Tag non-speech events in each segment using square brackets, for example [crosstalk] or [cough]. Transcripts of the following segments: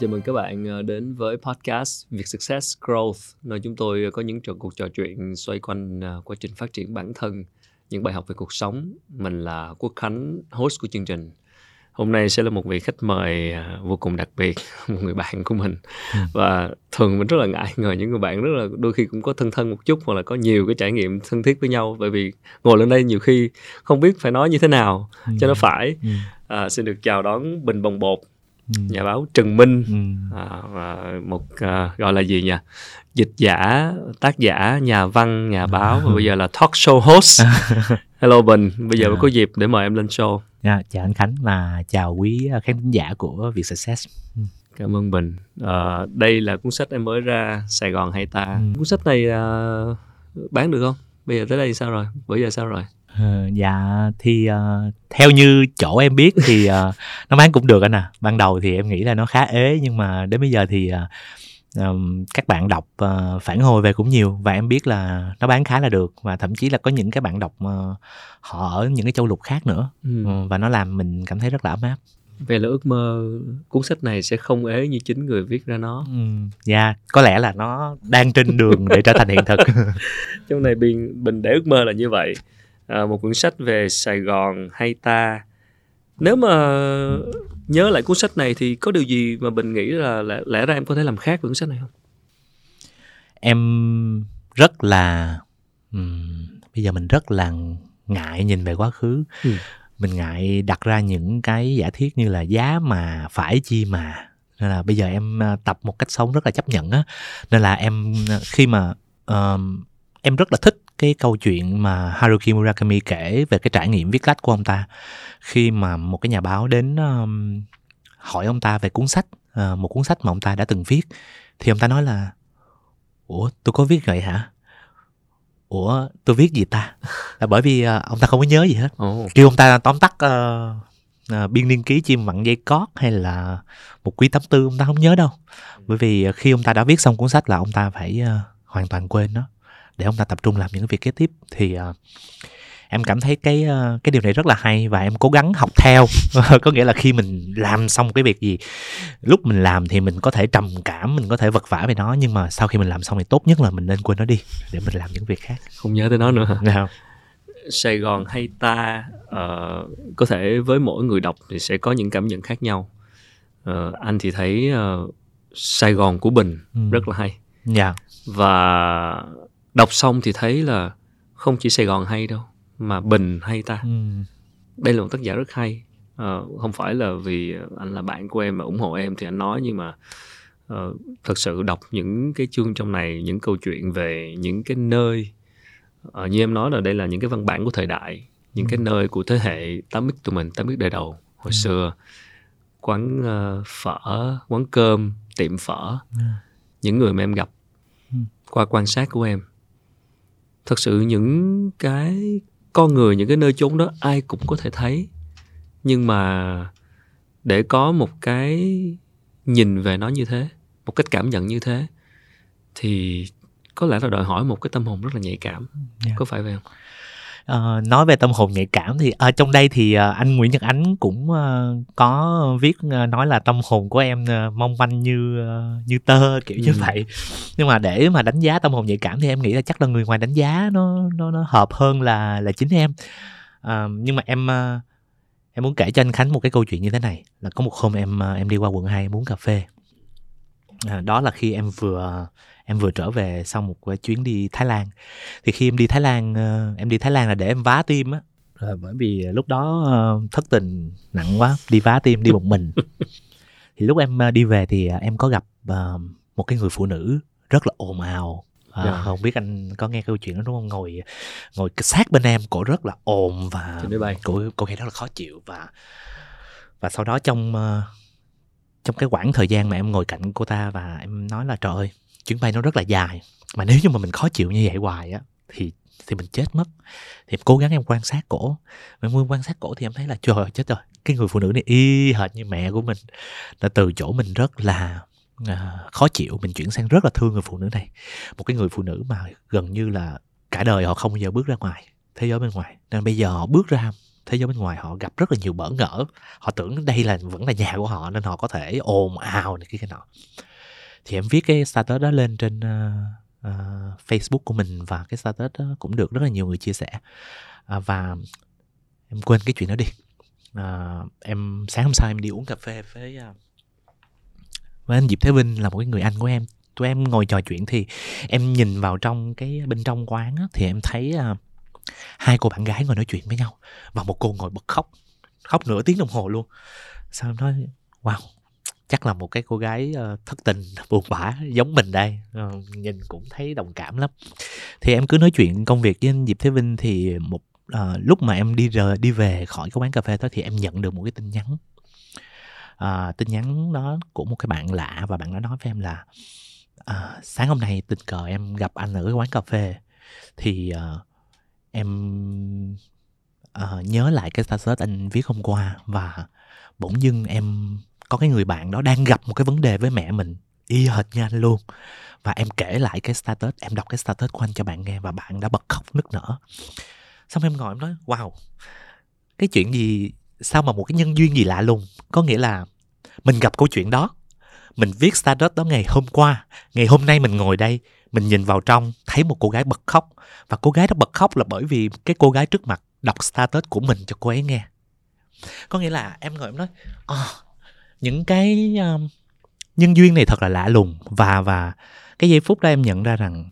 Chào mừng các bạn ờ, đến với podcast Việc Success Growth, nơi chúng tôi có những cuộc trò chuyện xoay quanh ờ, quá trình phát triển bản thân, những bài học về cuộc sống. Mình là Quốc Khánh, host của chương trình. Hôm nay sẽ là một vị khách mời ờ, vô cùng đặc biệt, [laughs] một người bạn của mình. Ừ. [laughs] Và thường mình rất là ngại ngờ những người bạn rất là đôi khi cũng có thân thân một chút hoặc là có nhiều cái trải nghiệm thân thiết với nhau. Bởi vì ngồi lên đây nhiều khi không biết phải nói như thế nào ừ. cho nó phải. À, xin được chào đón Bình Bồng Bột ừ. nhà báo Trần Minh ừ. à, một à, gọi là gì nhỉ dịch giả tác giả nhà văn nhà báo và bây giờ là talk show host [laughs] hello Bình bây giờ yeah. Dạ. có dịp để mời em lên show dạ, chào anh Khánh và chào quý khán thính giả của Việt Success ừ. cảm ơn Bình à, đây là cuốn sách em mới ra Sài Gòn hay ta ừ. cuốn sách này à, bán được không bây giờ tới đây sao rồi bữa giờ sao rồi Uh, dạ thì uh, theo như chỗ em biết thì uh, nó bán cũng được anh à. Ban đầu thì em nghĩ là nó khá ế nhưng mà đến bây giờ thì uh, um, các bạn đọc uh, phản hồi về cũng nhiều và em biết là nó bán khá là được và thậm chí là có những cái bạn đọc uh, họ ở những cái châu lục khác nữa. Ừ. uh, và nó làm mình cảm thấy rất là ấm áp. Về là ước mơ cuốn sách này sẽ không ế như chính người viết ra nó. Ừ, dạ yeah, có lẽ là nó đang trên đường để trở thành hiện thực. [laughs] Trong này bình bình để ước mơ là như vậy à, một quyển sách về Sài Gòn hay ta? Nếu mà nhớ lại cuốn sách này thì có điều gì mà bình nghĩ là lẽ, lẽ ra em có thể làm khác với cuốn sách này không? Em rất là um, bây giờ mình rất là ngại nhìn về quá khứ. Ừ. mình ngại đặt ra những cái giả thiết như là giá mà phải chi mà. Nên là bây giờ em à, tập một cách sống rất là chấp nhận á. Nên là em à, khi mà uh, em rất là thích cái câu chuyện mà Haruki Murakami kể về cái trải nghiệm viết lách của ông ta khi mà một cái nhà báo đến um, hỏi ông ta về cuốn sách uh, một cuốn sách mà ông ta đã từng viết. Thì ông ta nói là ủa tôi có viết vậy hả? Ủa tôi viết gì ta? [laughs] Là bởi vì uh, ông ta không có nhớ gì hết. Oh. kêu ông ta tóm tắt uh, uh, biên niên ký chim vặn dây cót hay là một quý tám tư ông ta không nhớ đâu. Bởi vì khi ông ta đã viết xong cuốn sách là ông ta phải uh, hoàn toàn quên nó để ông ta tập trung làm những việc kế tiếp. Thì uh, em cảm thấy cái uh, cái điều này rất là hay và em cố gắng học theo. [laughs] Có nghĩa là khi mình làm xong cái việc gì lúc mình làm thì mình có thể trầm cảm mình có thể vật vả về nó nhưng mà sau khi mình làm xong thì tốt nhất là mình nên quên nó đi để mình làm những việc khác. Không nhớ tới nó nữa hả? Nào Sài Gòn hay ta uh, có thể với mỗi người đọc thì sẽ có những cảm nhận khác nhau. Uh, anh thì thấy uh, Sài Gòn của Bình ừ. rất là hay. Dạ. Yeah. và đọc xong thì thấy là không chỉ Sài Gòn hay đâu mà Bình hay ta ừ. đây là một tác giả rất hay à, không phải là vì anh là bạn của em mà ủng hộ em thì anh nói nhưng mà uh, thật sự đọc những cái chương trong này những câu chuyện về những cái nơi uh, như em nói là đây là những cái văn bản của thời đại những ừ. cái nơi của thế hệ 8x tụi mình 8x đời đầu hồi ừ. xưa quán uh, phở quán cơm tiệm phở ừ. những người mà em gặp ừ. qua quan sát của em thật sự những cái con người những cái nơi chốn đó ai cũng có thể thấy nhưng mà để có một cái nhìn về nó như thế một cách cảm nhận như thế thì có lẽ là đòi hỏi một cái tâm hồn rất là nhạy cảm yeah. Dạ. có phải vậy không uh, nói về tâm hồn nhạy cảm thì ở trong đây thì uh, anh Nguyễn Nhật Ánh cũng uh, có viết uh, nói là tâm hồn của em uh, mong manh như uh, như tơ kiểu ừ. như vậy. Nhưng mà để mà đánh giá tâm hồn nhạy cảm thì em nghĩ là chắc là người ngoài đánh giá nó nó nó hợp hơn là là chính em. Uh, nhưng mà em uh, em muốn kể cho anh Khánh một cái câu chuyện như thế này là có một hôm em em đi qua quận 2 muốn cà phê. À, đó là khi em vừa em vừa trở về sau một chuyến đi Thái Lan. Thì khi em đi Thái Lan ờ, em đi Thái Lan là để em vá tim á. Rồi bởi vì lúc đó ờ, thất tình nặng quá đi vá tim đi một mình. [laughs] Thì lúc em ờ, đi về thì em có gặp một cái người phụ nữ rất là ồn ào. À, yeah. Dạ. không biết anh có nghe câu chuyện đó đúng không? Ngồi ngồi sát bên em cổ rất là ồn và cổ cổ nghe rất là khó chịu. Và và sau đó trong trong cái quãng thời gian mà em ngồi cạnh cô ta và em nói là trời ơi chuyến bay nó rất là dài. Mà nếu như mà mình khó chịu như vậy hoài á thì thì mình chết mất. Thì em cố gắng em quan sát cổ. Em quan sát cổ thì em thấy là trời ơi, chết rồi. Cái người phụ nữ này y hệt như mẹ của mình. Là từ chỗ mình rất là uh, khó chịu mình chuyển sang rất là thương người phụ nữ này. Một cái người phụ nữ mà gần như là cả đời họ không bao giờ bước ra ngoài thế giới bên ngoài. Nên bây giờ họ bước ra thế giới bên ngoài họ gặp rất là nhiều bỡ ngỡ. Họ tưởng đây là vẫn là nhà của họ nên họ có thể ồn ào này kia cái nọ thì em viết cái status đó lên trên uh, uh, Facebook của mình và cái status đó cũng được rất là nhiều người chia sẻ. Uh, và em quên cái chuyện đó đi. Uh, em sáng hôm sau em đi uống cà phê với uh, với anh Diệp Thế Vinh là một cái người anh của em. Tụi em ngồi trò chuyện thì em nhìn vào trong cái bên trong quán á, thì em thấy uh, hai cô bạn gái ngồi nói chuyện với nhau và một cô ngồi bật khóc. Khóc nửa tiếng đồng hồ luôn. Sao em nói wow chắc là một cái cô gái uh, thất tình [laughs] buồn bã giống mình đây. Uh, nhìn cũng thấy đồng cảm lắm. Thì em cứ nói chuyện công việc với anh Diệp Thế Vinh thì một uh, lúc mà em đi rời đi về khỏi cái quán cà phê đó thì em nhận được một cái tin nhắn. Uh, tin nhắn đó của một cái bạn lạ và bạn đó nói với em là uh, sáng hôm nay tình cờ em gặp anh ở cái quán cà phê. Thì uh, em uh, nhớ lại cái status anh viết hôm qua và bỗng dưng em có cái người bạn đó đang gặp một cái vấn đề với mẹ mình y hệt như anh luôn. Và em kể lại cái status em đọc cái status của anh cho bạn nghe và bạn đã bật khóc nức nở. Xong em ngồi em nói wow cái chuyện gì sao mà một cái nhân duyên gì lạ luôn có nghĩa là mình gặp câu chuyện đó mình viết status đó ngày hôm qua ngày hôm nay mình ngồi đây mình nhìn vào trong thấy một cô gái bật khóc. Và cô gái đó bật khóc là bởi vì cái cô gái trước mặt đọc status của mình cho cô ấy nghe. Có nghĩa là em ngồi em nói oh, những cái um, nhân duyên này thật là lạ lùng. Và và cái giây phút đó em nhận ra rằng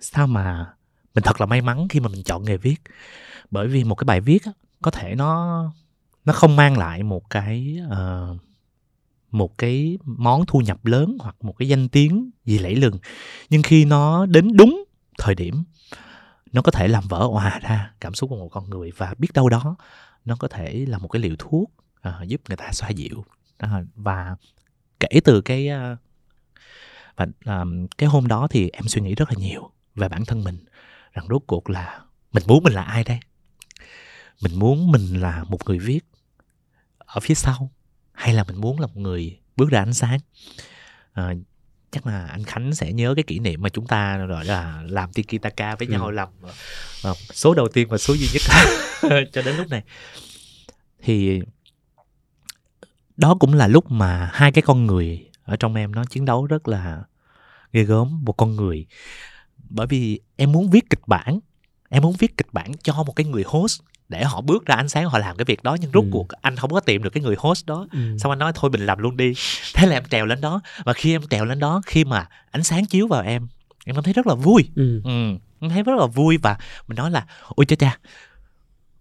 sao mà mình thật là may mắn khi mà mình chọn nghề viết. Bởi vì một cái bài viết á, có thể nó nó không mang lại một cái uh, một cái món thu nhập lớn hoặc một cái danh tiếng gì lẫy lừng. Nhưng khi nó đến đúng thời điểm nó có thể làm vỡ òa ra cảm xúc của một con người. Và biết đâu đó nó có thể là một cái liều thuốc uh, giúp người ta xoa dịu và kể từ cái uh, và um, cái hôm đó thì em suy nghĩ rất là nhiều về bản thân mình. Rằng rốt cuộc là mình muốn mình là ai đây? Mình muốn mình là một người viết ở phía sau hay là mình muốn là một người bước ra ánh sáng? À, chắc là anh Khánh sẽ nhớ cái kỷ niệm mà chúng ta gọi là làm tiki taka với nhau ừ. làm uh, số đầu tiên và số duy nhất. [laughs] Cho đến lúc này. Thì đó cũng là lúc mà hai cái con người ở trong em nó chiến đấu rất là ghê gớm một con người. Bởi vì em muốn viết kịch bản em muốn viết kịch bản cho một cái người host để họ bước ra ánh sáng họ làm cái việc đó. Nhưng rốt ừ. cuộc anh không có tìm được cái người host đó. Ừ. xong anh nói thôi mình làm luôn đi. Thế là em trèo lên đó. Và khi em trèo lên đó khi mà ánh sáng chiếu vào em em cảm thấy rất là vui. Ừ. Ừ, em thấy rất là vui và mình nói là ôi cha cha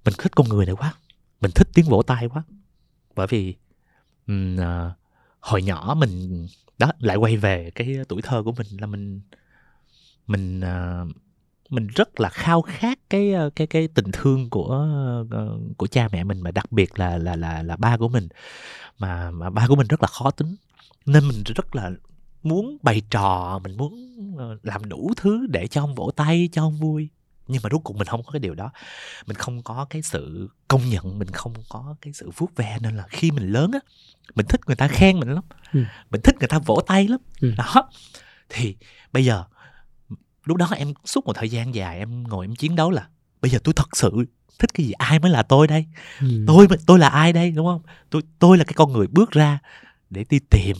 mình thích con người này quá mình thích tiếng vỗ tay quá. Bởi vì um, uh, hồi nhỏ mình đó lại quay về cái tuổi thơ của mình là mình mình uh, mình rất là khao khát cái ờ, cái cái tình thương của ờ, của cha mẹ mình mà đặc biệt là là là là ba của mình. Mà mà ba của mình rất là khó tính nên mình rất là muốn bày trò mình muốn ờ, làm đủ thứ để cho ông vỗ tay cho ông vui nhưng mà rốt cuộc mình không có cái điều đó. Mình không có cái sự công nhận mình không có cái sự vuốt ve nên là khi mình lớn á mình thích người ta khen mình lắm. Ừ. mình thích người ta vỗ tay lắm. Ừ. đó. Thì bây giờ lúc đó em suốt một thời gian dài em ngồi em chiến đấu là bây giờ tôi thật sự thích cái gì? Ai mới là tôi đây? Ừ. tôi tôi là ai đây? Đúng không? Tôi tôi là cái con người bước ra để đi tìm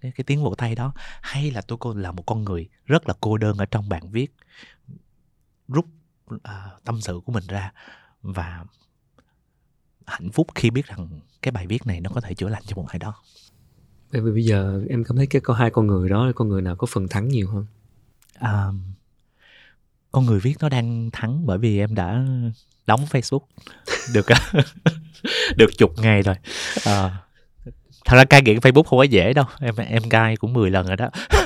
cái, cái tiếng vỗ tay đó. Hay là tôi là một con người rất là cô đơn ở trong bàn viết. Rút uh, tâm sự của mình ra và hạnh phúc khi biết rằng cái bài viết này nó có thể chữa lành cho một ai đó. Bởi vì bây giờ em cảm thấy cái có hai con người đó con người nào có phần thắng nhiều hơn? À, con người viết nó đang thắng bởi vì em đã đóng Facebook [laughs] được [laughs] được chục ngày rồi. À, thật ra cai nghiện Facebook không có dễ đâu em em cai cũng 10 lần rồi đó [laughs]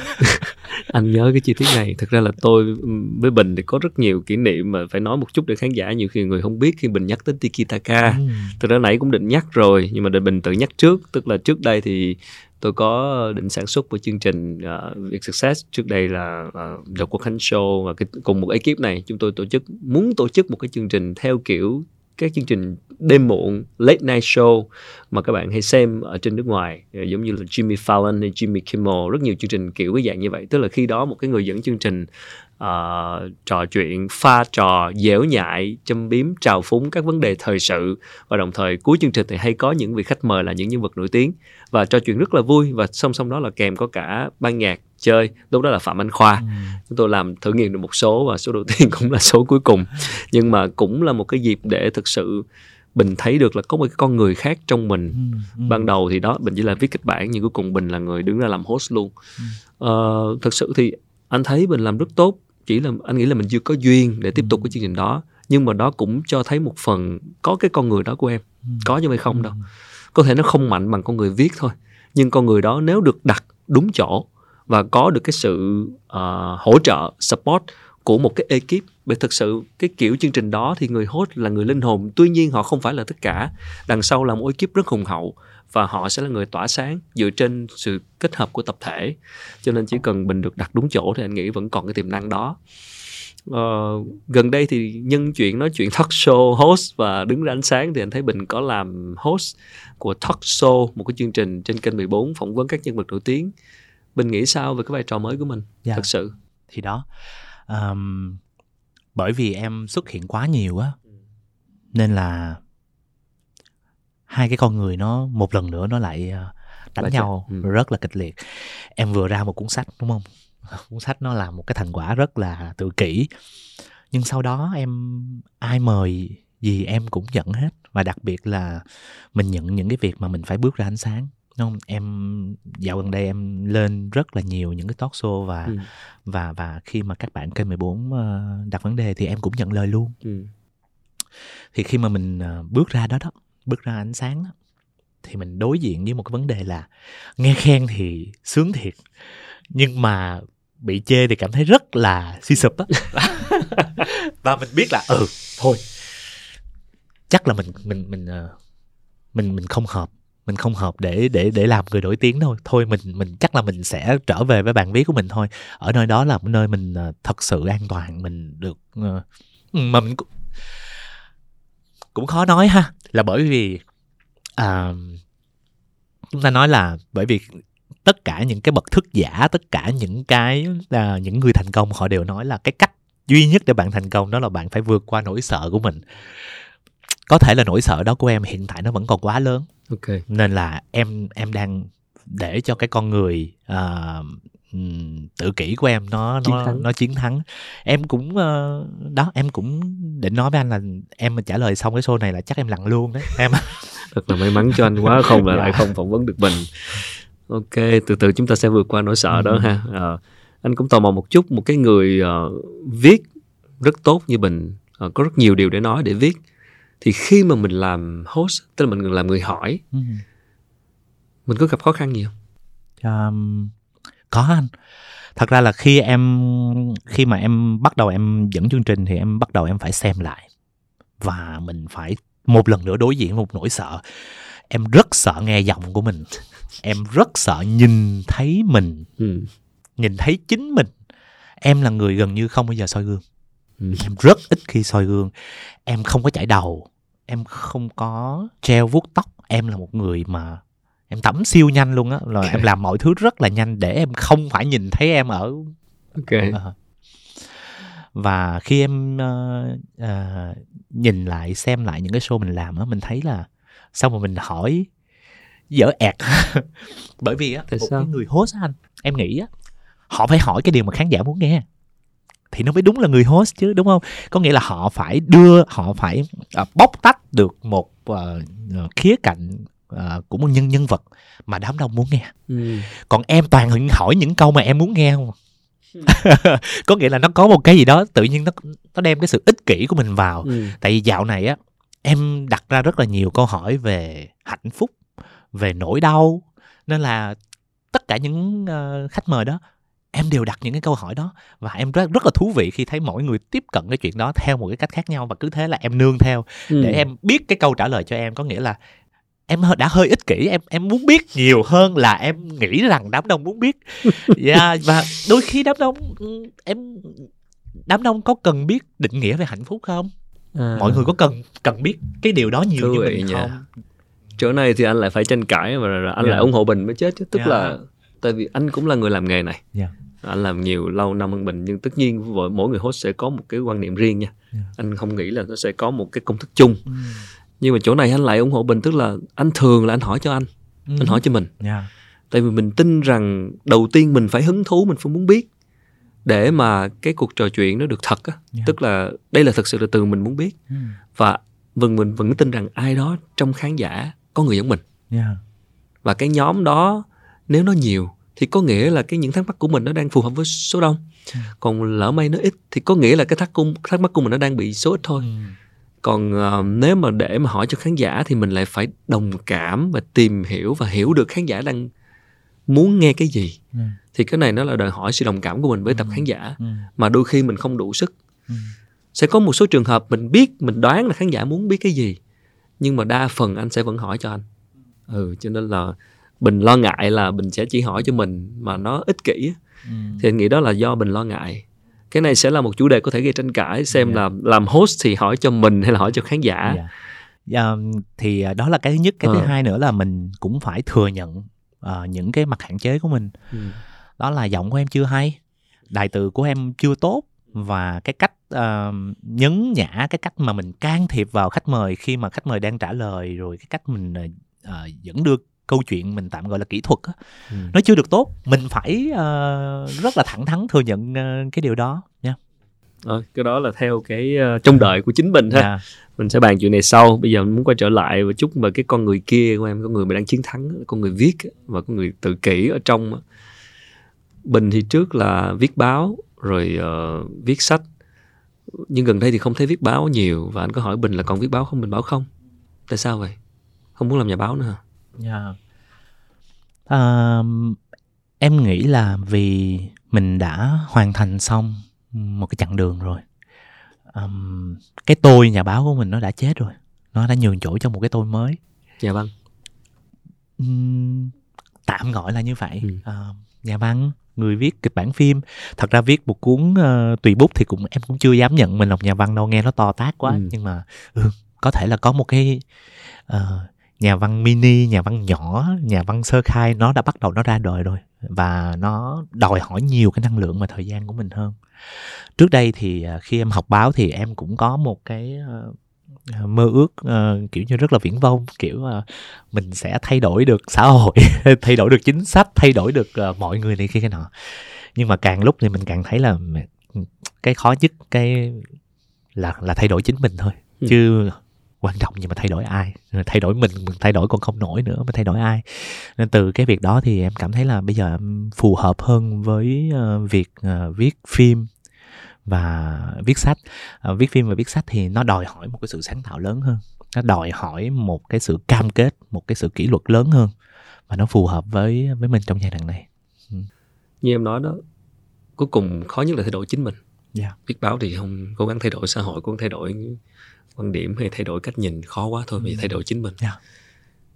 anh nhớ cái chi tiết này. Thực ra là tôi với bình thì có rất nhiều kỷ niệm mà phải nói một chút để khán giả nhiều khi người không biết khi bình nhắc tới tiki taka ừ. thực ra nãy cũng định nhắc rồi nhưng mà để bình tự nhắc trước. Tức là trước đây thì tôi có định sản xuất một chương trình uh, Việt Success. Trước đây là uh, The Quốc Khánh Show. Và cái, cùng một ekip này chúng tôi tổ chức muốn tổ chức một cái chương trình theo kiểu các chương trình đêm muộn late night show mà các bạn hay xem ở trên nước ngoài ờ, giống như là Jimmy Fallon hay Jimmy Kimmel rất nhiều chương trình kiểu cái dạng như vậy. Tức là khi đó một cái người dẫn chương trình uh, trò chuyện pha trò dẻo nhại châm biếm trào phúng các vấn đề thời sự và đồng thời cuối chương trình thì hay có những vị khách mời là những nhân vật nổi tiếng và trò chuyện rất là vui và song song đó là kèm có cả ban nhạc chơi. Lúc đó là phạm anh khoa. Ừ. chúng tôi làm thử nghiệm được một số và số đầu [laughs] tiên cũng là số cuối cùng. Nhưng mà cũng là một cái dịp để thực sự bình thấy được là có một cái con người khác trong mình. Ừ, ừ. ban đầu thì đó bình chỉ là viết kịch bản nhưng cuối cùng bình là người đứng ra làm host luôn. Ừ. ờ, thực sự thì anh thấy bình làm rất tốt. Chỉ là anh nghĩ là mình chưa có duyên để tiếp tục cái chương trình đó. Nhưng mà đó cũng cho thấy một phần có cái con người đó của em. Có như vậy không đâu. Có thể nó không mạnh bằng con người viết thôi. Nhưng con người đó nếu được đặt đúng chỗ và có được cái sự uh, hỗ trợ support của một cái ekip. Bởi thực sự cái kiểu chương trình đó thì người host là người linh hồn. Tuy nhiên họ không phải là tất cả. Đằng sau là một ekip rất hùng hậu và họ sẽ là người tỏa sáng dựa trên sự kết hợp của tập thể. Cho nên chỉ cần mình được đặt đúng chỗ thì anh nghĩ vẫn còn cái tiềm năng đó. Uh, gần đây thì nhân chuyện nói chuyện talk show host và đứng ra ánh sáng thì anh thấy Bình có làm host của talk show một cái chương trình trên kênh 14 phỏng vấn các nhân vật nổi tiếng. Bình nghĩ sao về cái vai trò mới của mình? Dạ. thật sự. Thì đó. Um, bởi vì em xuất hiện quá nhiều á nên là hai cái con người nó một lần nữa nó lại ờ, đánh Lại nhau ừ. rất là kịch liệt. Em vừa ra một cuốn sách đúng không? [laughs] Cuốn sách nó là một cái thành quả rất là tự kỷ. Nhưng sau đó em ai mời gì em cũng nhận hết. Và đặc biệt là mình nhận những cái việc mà mình phải bước ra ánh sáng không em dạo gần đây em lên rất là nhiều những cái talk show và ừ. và và khi mà các bạn kênh 14 ờ, đặt vấn đề thì em cũng nhận lời luôn ừ. thì khi mà mình ờ, bước ra đó đó bước ra ánh sáng đó, thì mình đối diện với một cái vấn đề là nghe khen thì sướng thiệt nhưng mà bị chê thì cảm thấy rất là suy sụp á [laughs] và mình biết là ừ thôi chắc là mình mình mình ờ, mình mình không hợp mình không hợp để để để làm người nổi tiếng thôi. Thôi mình mình chắc là mình sẽ trở về với bàn viết của mình thôi. Ở nơi đó là một nơi mình uh, thật sự an toàn mình được uh, mà mình cũng, cũng khó nói ha. Là bởi vì uh, chúng ta nói là bởi vì tất cả những cái bậc thức giả tất cả những cái là những người thành công họ đều nói là cái cách duy nhất để bạn thành công đó là bạn phải vượt qua nỗi sợ của mình. Có thể là nỗi sợ đó của em hiện tại nó vẫn còn quá lớn okay. nên là em em đang để cho cái con người uh, tự kỷ của em nó chiến nó thắng. nó chiến thắng em cũng uh, đó em cũng định nói với anh là em mà trả lời xong cái show này là chắc em lặn luôn đấy em [laughs] thật là may mắn cho anh quá không là lại không phỏng vấn được mình ok từ từ chúng ta sẽ vượt qua nỗi sợ ừ. đó ha à, anh cũng tò mò một chút một cái người uh, viết rất tốt như bình uh, có rất nhiều điều để nói để viết thì khi mà mình làm host tức là mình làm người hỏi ừ. mình có gặp khó khăn gì không? Um, có anh. Thật ra là khi em khi mà em bắt đầu em dẫn chương trình thì em bắt đầu em phải xem lại. Và mình phải một lần nữa đối diện một nỗi sợ. Em rất sợ nghe giọng của mình. Em rất sợ nhìn thấy mình. Ừ. nhìn thấy chính mình. Em là người gần như không bao giờ soi gương ừ. em rất ít khi soi gương. Em không có chải đầu. Em không có treo vuốt tóc. Em là một người mà em tắm siêu nhanh luôn á. Là okay. em làm mọi thứ rất là nhanh để em không phải nhìn thấy em ở ok. Uh, và khi em uh, uh, nhìn lại xem lại những cái show mình làm á mình thấy là xong rồi mình hỏi dở ẹt. [laughs] Bởi vì á một sao? cái người host anh em nghĩ á họ phải hỏi cái điều mà khán giả muốn nghe thì nó mới đúng là người host chứ đúng không? Có nghĩa là họ phải đưa họ phải uh, bóc tách được một uh, khía cạnh uh, của một nhân nhân vật mà đám đông muốn nghe. Ừ. còn em toàn hỏi những câu mà em muốn nghe không [laughs] có nghĩa là nó có một cái gì đó tự nhiên nó nó đem cái sự ích kỷ của mình vào. Ừ. tại vì dạo này á em đặt ra rất là nhiều câu hỏi về hạnh phúc về nỗi đau nên là tất cả những uh, khách mời đó em đều đặt những cái câu hỏi đó và em rất rất là thú vị khi thấy mỗi người tiếp cận cái chuyện đó theo một cái cách khác nhau và cứ thế là em nương theo ừ. để em biết cái câu trả lời cho em có nghĩa là em đã hơi ích kỷ em em muốn biết nhiều hơn là em nghĩ rằng đám đông muốn biết yeah, [laughs] dạ, và đôi khi đám đông ừ, em đám đông có cần biết định nghĩa về hạnh phúc không à. mọi người có cần cần biết cái điều đó nhiều như mình không chỗ này thì anh lại phải tranh cãi mà anh yeah. lại ủng hộ bình mới chết chứ tức yeah. là tại vì anh cũng là người làm nghề này yeah. anh làm nhiều lâu năm hơn bình nhưng tất nhiên mỗi người host sẽ có một cái quan niệm riêng nha yeah. anh không nghĩ là nó sẽ có một cái công thức chung mm. nhưng mà chỗ này anh lại ủng hộ bình tức là anh thường là anh hỏi cho anh mm. anh hỏi cho mình yeah. tại vì mình tin rằng đầu tiên mình phải hứng thú mình phải muốn biết để mà cái cuộc trò chuyện nó được thật á yeah. tức là đây là thật sự là từ mình muốn biết mm. và vâng mình vẫn tin rằng ai đó trong khán giả có người giống mình yeah. và cái nhóm đó nếu nó nhiều thì có nghĩa là cái những thắc mắc của mình nó đang phù hợp với số đông yeah. còn lỡ may nó ít thì có nghĩa là cái thắc cung thắc mắc của mình nó đang bị số ít thôi mm. còn uh, nếu mà để mà hỏi cho khán giả thì mình lại phải đồng cảm và tìm hiểu và hiểu được khán giả đang muốn nghe cái gì mm. thì cái này nó là đòi hỏi sự đồng cảm của mình với tập khán giả mm. mà đôi khi mình không đủ sức mm. sẽ có một số trường hợp mình biết mình đoán là khán giả muốn biết cái gì nhưng mà đa phần anh sẽ vẫn hỏi cho anh ừ cho nên là bình lo ngại là bình sẽ chỉ hỏi cho mình mà nó ích kỷ ừ. thì anh nghĩ đó là do bình lo ngại cái này sẽ là một chủ đề có thể gây tranh cãi xem yeah. Dạ. là làm host thì hỏi cho mình hay là hỏi cho khán giả yeah. Dạ. Um, thì đó là cái thứ nhất cái ờ. thứ hai nữa là mình cũng phải thừa nhận uh, những cái mặt hạn chế của mình ừ. đó là giọng của em chưa hay đại từ của em chưa tốt và cái cách uh, nhấn nhả cái cách mà mình can thiệp vào khách mời khi mà khách mời đang trả lời rồi cái cách mình uh, dẫn đưa câu chuyện mình tạm gọi là kỹ thuật á ừ. nó chưa được tốt mình phải uh, rất là thẳng thắn thừa nhận uh, cái điều đó nha. À, cái đó là theo cái uh, trong đời của chính mình ha. Dạ. mình sẽ bàn chuyện này sau. Bây giờ mình muốn quay trở lại một chút về cái con người kia của em con người mà đang chiến thắng con người viết và con người tự kỷ ở trong bình thì trước là viết báo rồi uh, viết sách. Nhưng gần đây thì không thấy viết báo nhiều và anh có hỏi bình là còn viết báo không? Bình báo không. Tại sao vậy? Không muốn làm nhà báo nữa hả yeah. uh, em nghĩ là vì mình đã hoàn thành xong một cái chặng đường rồi. Um, cái tôi nhà báo của mình nó đã chết rồi. Nó đã nhường chỗ cho một cái tôi mới. Nhà văn um, tạm gọi là như vậy. Ừ. uh, nhà văn người viết kịch bản phim. Thật ra viết một cuốn uh, tùy bút thì cũng em cũng chưa dám nhận mình là một nhà văn đâu nghe nó to tát quá. Ừ. nhưng mà ừ, có thể là có một cái uh, nhà văn mini nhà văn nhỏ nhà văn sơ khai nó đã bắt đầu nó ra đời rồi. Và nó đòi hỏi nhiều cái năng lượng và thời gian của mình hơn. Trước đây thì uh, khi em học báo thì em cũng có một cái uh, mơ ước uh, kiểu như rất là viễn vông kiểu uh, mình sẽ thay đổi được xã hội [laughs] thay đổi được chính sách thay đổi được uh, mọi người này kia cái nọ. Nhưng mà càng lúc thì mình càng thấy là cái khó nhất cái là là thay đổi chính mình thôi. Ừ. chứ quan trọng gì mà thay đổi ai thay đổi mình mình thay đổi còn không nổi nữa mà thay đổi ai nên từ cái việc đó thì em cảm thấy là bây giờ em phù hợp hơn với uh, việc uh, viết phim và viết sách à, viết phim và viết sách thì nó đòi hỏi một cái sự sáng tạo lớn hơn nó đòi hỏi một cái sự cam kết một cái sự kỷ luật lớn hơn và nó phù hợp với với mình trong giai đoạn này ừ. như em nói đó cuối cùng khó nhất là thay đổi chính mình yeah. Dạ. viết báo thì không cố gắng thay đổi xã hội cố gắng thay đổi quan điểm hay thay đổi cách nhìn khó quá thôi vì ừ. thay đổi chính mình yeah. Dạ.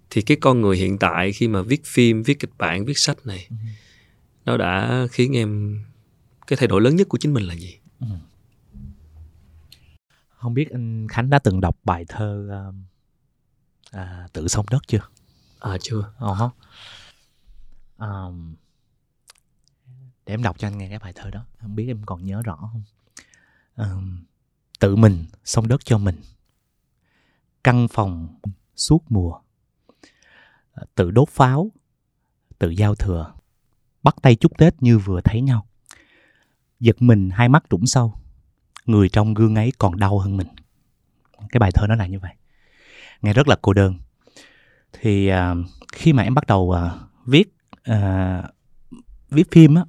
thì cái con người hiện tại khi mà viết phim viết kịch bản viết sách này ừ. nó đã khiến em cái thay đổi lớn nhất của chính mình là gì Ừ. không biết anh khánh đã từng đọc bài thơ uh, à, tự sông đất chưa à chưa uh-huh. um, để em đọc cho anh nghe cái bài thơ đó không biết em còn nhớ rõ không um, tự mình sông đất cho mình. Căn phòng suốt mùa. Tự đốt pháo tự giao thừa. Bắt tay chúc tết như vừa thấy nhau. Giật mình hai mắt trũng sâu. Người trong gương ấy còn đau hơn mình. Cái bài thơ nó là như vậy. Nghe rất là cô đơn. Thì à, khi mà em bắt đầu à, viết à, viết phim á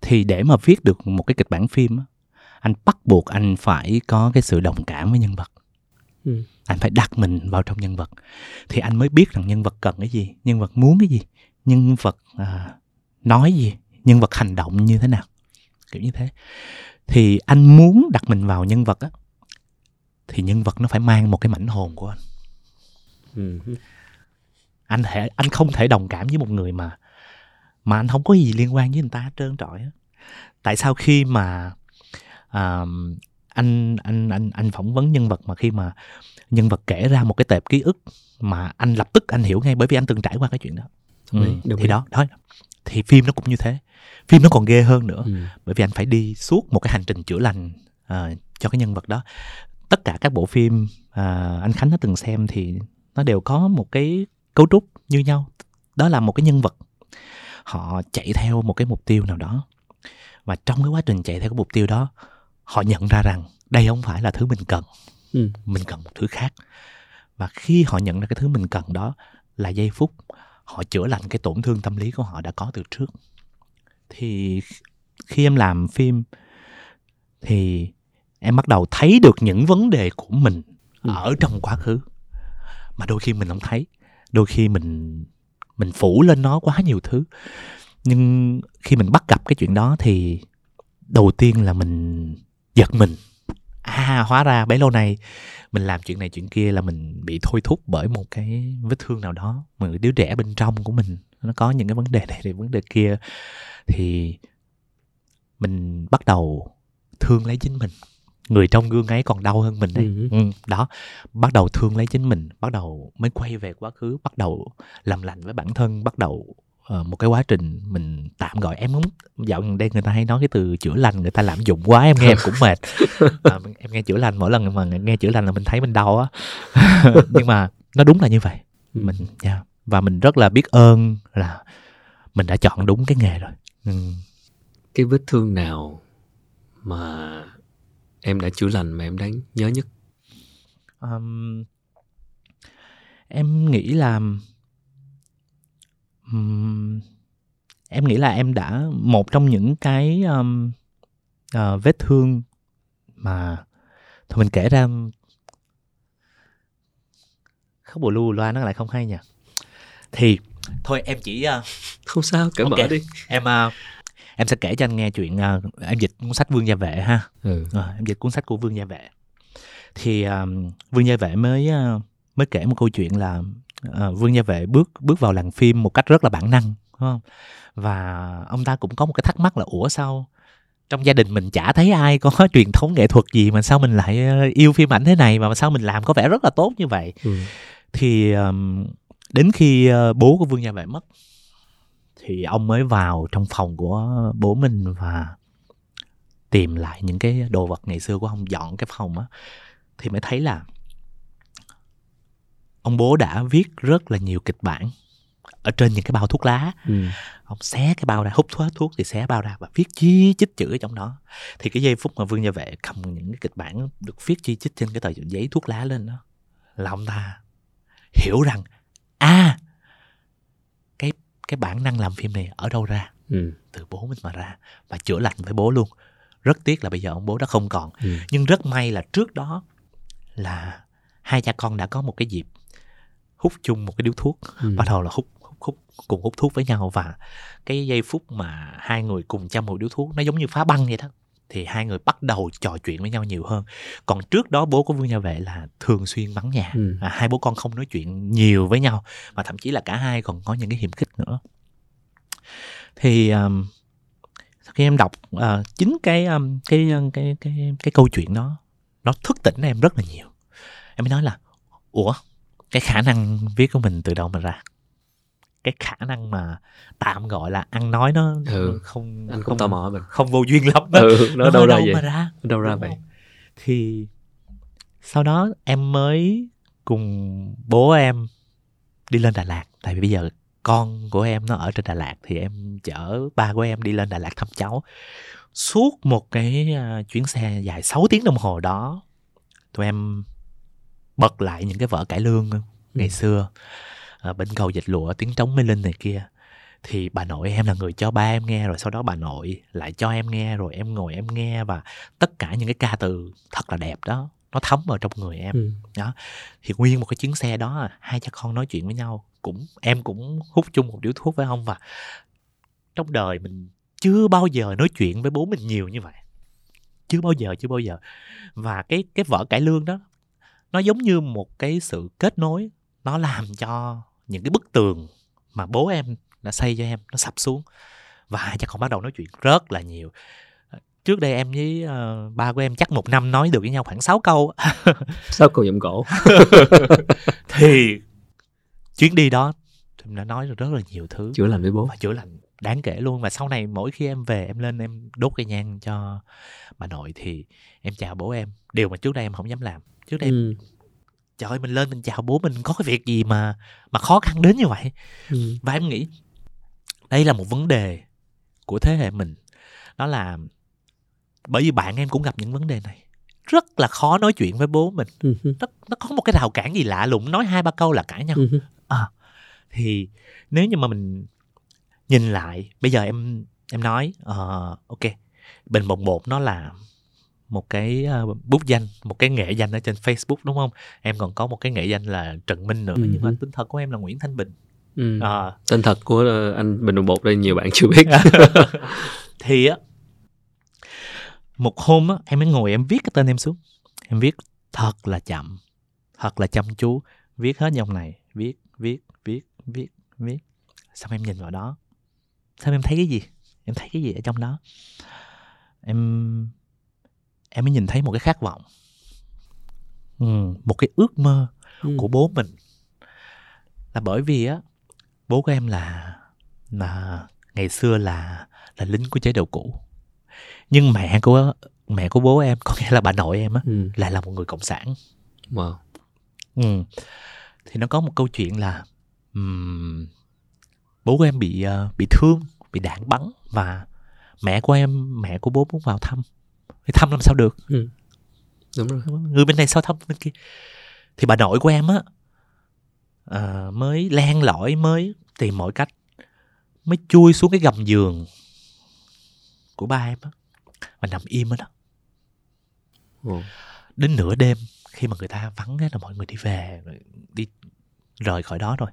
thì để mà viết được một cái kịch bản phim á anh bắt buộc anh phải có cái sự đồng cảm với nhân vật. Ừ. anh phải đặt mình vào trong nhân vật. Thì anh mới biết rằng nhân vật cần cái gì nhân vật muốn cái gì nhân vật uh, nói gì nhân vật hành động như thế nào. Kiểu như thế. Thì anh muốn đặt mình vào nhân vật á thì nhân vật nó phải mang một cái mảnh hồn của anh. Ừ. anh thể anh không thể đồng cảm với một người mà mà anh không có gì liên quan với người ta hết trơn trọi á. Tại sao khi mà uh, anh anh anh anh phỏng vấn nhân vật mà khi mà nhân vật kể ra một cái tệp ký ức mà anh lập tức anh hiểu ngay bởi vì anh từng trải qua cái chuyện đó. Ừ, thì đó đó. Thì phim nó cũng như thế. Phim nó còn ghê hơn nữa ừ. bởi vì anh phải đi suốt một cái hành trình chữa lành uh, cho cái nhân vật đó. Tất cả các bộ phim uh, anh khánh đã từng xem thì nó đều có một cái cấu trúc như nhau. Đó là một cái nhân vật họ chạy theo một cái mục tiêu nào đó. Và trong cái quá trình chạy theo cái mục tiêu đó họ nhận ra rằng đây không phải là thứ mình cần. Ừ. mình cần một thứ khác. Và khi họ nhận ra cái thứ mình cần đó là giây phút họ chữa lành cái tổn thương tâm lý của họ đã có từ trước. Thì khi em làm phim thì em bắt đầu thấy được những vấn đề của mình ừ. ở trong quá khứ. Mà đôi khi mình không thấy. Đôi khi mình mình phủ lên nó quá nhiều thứ. Nhưng khi mình bắt gặp cái chuyện đó thì đầu tiên là mình giật mình. À hóa ra bấy lâu nay mình làm chuyện này chuyện kia là mình bị thôi thúc bởi một cái vết thương nào đó. Một đứa trẻ bên trong của mình nó có những cái vấn đề này thì vấn đề kia. Thì mình bắt đầu thương lấy chính mình. Người trong gương ấy còn đau hơn mình đấy. Ừ. Ừ, đó. Bắt đầu thương lấy chính mình bắt đầu mới quay về quá khứ bắt đầu làm lành với bản thân bắt đầu uh, một cái quá trình mình tạm gọi em muốn dạo gần đây người ta hay nói cái từ chữa lành người ta lạm dụng quá em nghe em cũng mệt à, [laughs] em nghe chữa lành mỗi lần mà nghe chữa lành là mình thấy mình đau á [laughs] nhưng mà nó đúng là như vậy ừ. mình yeah. và mình rất là biết ơn là mình đã chọn đúng cái nghề rồi ừ. cái vết thương nào mà em đã chữa lành mà em đáng nhớ nhất um, em nghĩ là um, em nghĩ là em đã một trong những cái um, uh, vết thương mà thôi mình kể ra. Không bù lu loa nó lại không hay nhỉ? Thì thôi em chỉ uh, không sao kể okay. mở đi. Em uh, em sẽ kể cho anh nghe chuyện uh, em dịch cuốn sách Vương Gia Vệ ha. Ừ. à, em dịch cuốn sách của Vương Gia Vệ. Thì um, Vương Gia Vệ mới uh, mới kể một câu chuyện là uh, Vương Gia Vệ bước bước vào làng phim một cách rất là bản năng đúng không và ông ta cũng có một cái thắc mắc là ủa sao trong gia đình mình chả thấy ai có [laughs] truyền thống nghệ thuật gì mà sao mình lại yêu phim ảnh thế này mà sao mình làm có vẻ rất là tốt như vậy ừ. thì đến khi uh, bố của vương gia vệ mất thì ông mới vào trong phòng của bố mình và tìm lại những cái đồ vật ngày xưa của ông dọn cái phòng á thì mới thấy là ông bố đã viết rất là nhiều kịch bản ở trên những cái bao thuốc lá ừ. ông xé cái bao ra hút thuốc thuốc thì xé bao ra và viết chi chích chữ ở trong đó thì cái giây phút mà vương gia vệ cầm những cái kịch bản được viết chi chích trên cái tờ giấy thuốc lá lên đó là ông ta hiểu rằng a à, cái bản năng làm phim này ở đâu ra ừ. từ bố mình mà ra và chữa lành với bố luôn rất tiếc là bây giờ ông bố đã không còn ừ. nhưng rất may là trước đó là hai cha con đã có một cái dịp hút chung một cái điếu thuốc ừ. bắt đầu là hút hút hút cùng hút thuốc với nhau và cái giây phút mà hai người cùng chăm một điếu thuốc nó giống như phá băng vậy đó thì hai người bắt đầu trò chuyện với nhau nhiều hơn còn trước đó bố của vương gia vệ là thường xuyên vắng nhà ừ. à, hai bố con không nói chuyện nhiều với nhau mà thậm chí là cả hai còn có những cái hiểm khích nữa thì um, khi em đọc uh, chính cái um, cái, cái cái cái cái câu chuyện đó nó thức tỉnh em rất là nhiều em mới nói là ủa cái khả năng viết của mình từ đâu mà ra? Cái khả năng mà tạm gọi là ăn nói nó ừ. không anh không tò mò mình. không vô duyên lắm đó. Ừ, nó, nó đâu ra vậy? mà ra. Đâu ra vậy? thì sau đó em mới cùng bố em đi lên Đà Lạt. Tại vì bây giờ con của em nó ở trên Đà Lạt thì em chở ba của em đi lên Đà Lạt thăm cháu. Suốt một cái uh, chuyến xe dài 6 tiếng đồng hồ đó tụi em bật lại những cái vở cải lương ngày ừ. xưa à, bên cầu dịch lụa tiếng trống mê linh này kia thì bà nội em là người cho ba em nghe rồi sau đó bà nội lại cho em nghe rồi em ngồi em nghe và tất cả những cái ca từ thật là đẹp đó nó thấm vào trong người em. Ừ. đó. Thì nguyên một cái chuyến xe đó hai cha con nói chuyện với nhau cũng em cũng hút chung một điếu thuốc với ông và trong đời mình chưa bao giờ nói chuyện với bố mình nhiều như vậy. Chưa bao giờ chưa bao giờ. Và cái cái vợ cải lương đó nó giống như một cái sự kết nối. Nó làm cho những cái bức tường mà bố em đã xây cho em nó sập xuống. Và cha con bắt đầu nói chuyện rất là nhiều. Trước đây em với uh, ba của em chắc một năm nói được với nhau khoảng 6 câu. [laughs] Sáu câu giọng cổ. [laughs] Thì chuyến đi đó em đã nói được rất là nhiều thứ. Chữa lành với bố. Và chữa lành đáng kể luôn và sau này mỗi khi em về em lên em đốt cây nhang cho bà nội thì em chào bố em điều mà trước đây em không dám làm trước đây ừ. em trời ơi mình lên mình chào bố mình có cái việc gì mà mà khó khăn đến như vậy ừ. và em nghĩ đây là một vấn đề của thế hệ mình đó là bởi vì bạn em cũng gặp những vấn đề này rất là khó nói chuyện với bố mình ừ. nó, nó có một cái rào cản gì lạ lùng nói hai ba câu là cãi nhau ừ. à, thì nếu như mà mình nhìn lại bây giờ em em nói uh, ok bình bồng bột nó là một cái uh, bút danh một cái nghệ danh ở trên Facebook đúng không em còn có một cái nghệ danh là Trần Minh nữa ừ. nhưng mà tên thật của em là Nguyễn Thanh Bình ừ. à. tên thật của anh Bình Đồng Bột đây nhiều bạn chưa biết [laughs] thì á một hôm á em mới ngồi em viết cái tên em xuống em viết thật là chậm thật là chăm chú viết hết dòng này viết viết viết viết viết xong em nhìn vào đó sao em thấy cái gì em thấy cái gì ở trong đó em em mới nhìn thấy một cái khát vọng ừ, một cái ước mơ ừ. của bố mình là bởi vì á bố của em là là ngày xưa là là lính của chế độ cũ nhưng mẹ của mẹ của bố em có nghĩa là bà nội em á ừ. lại là một người cộng sản wow. ừ. thì nó có một câu chuyện là um, bố của em bị uh, bị thương bị đạn bắn và mẹ của em mẹ của bố muốn vào thăm. Thì thăm làm sao được? Ừ. đúng rồi. Người bên này sao thăm bên kia? Thì bà nội của em á uh, mới len lỏi mới tìm mọi cách mới chui xuống cái gầm giường của ba em á. Và nằm im ở đó. Ừ. đến nửa đêm khi mà người ta vắng hết là mọi người đi về đi rời khỏi đó rồi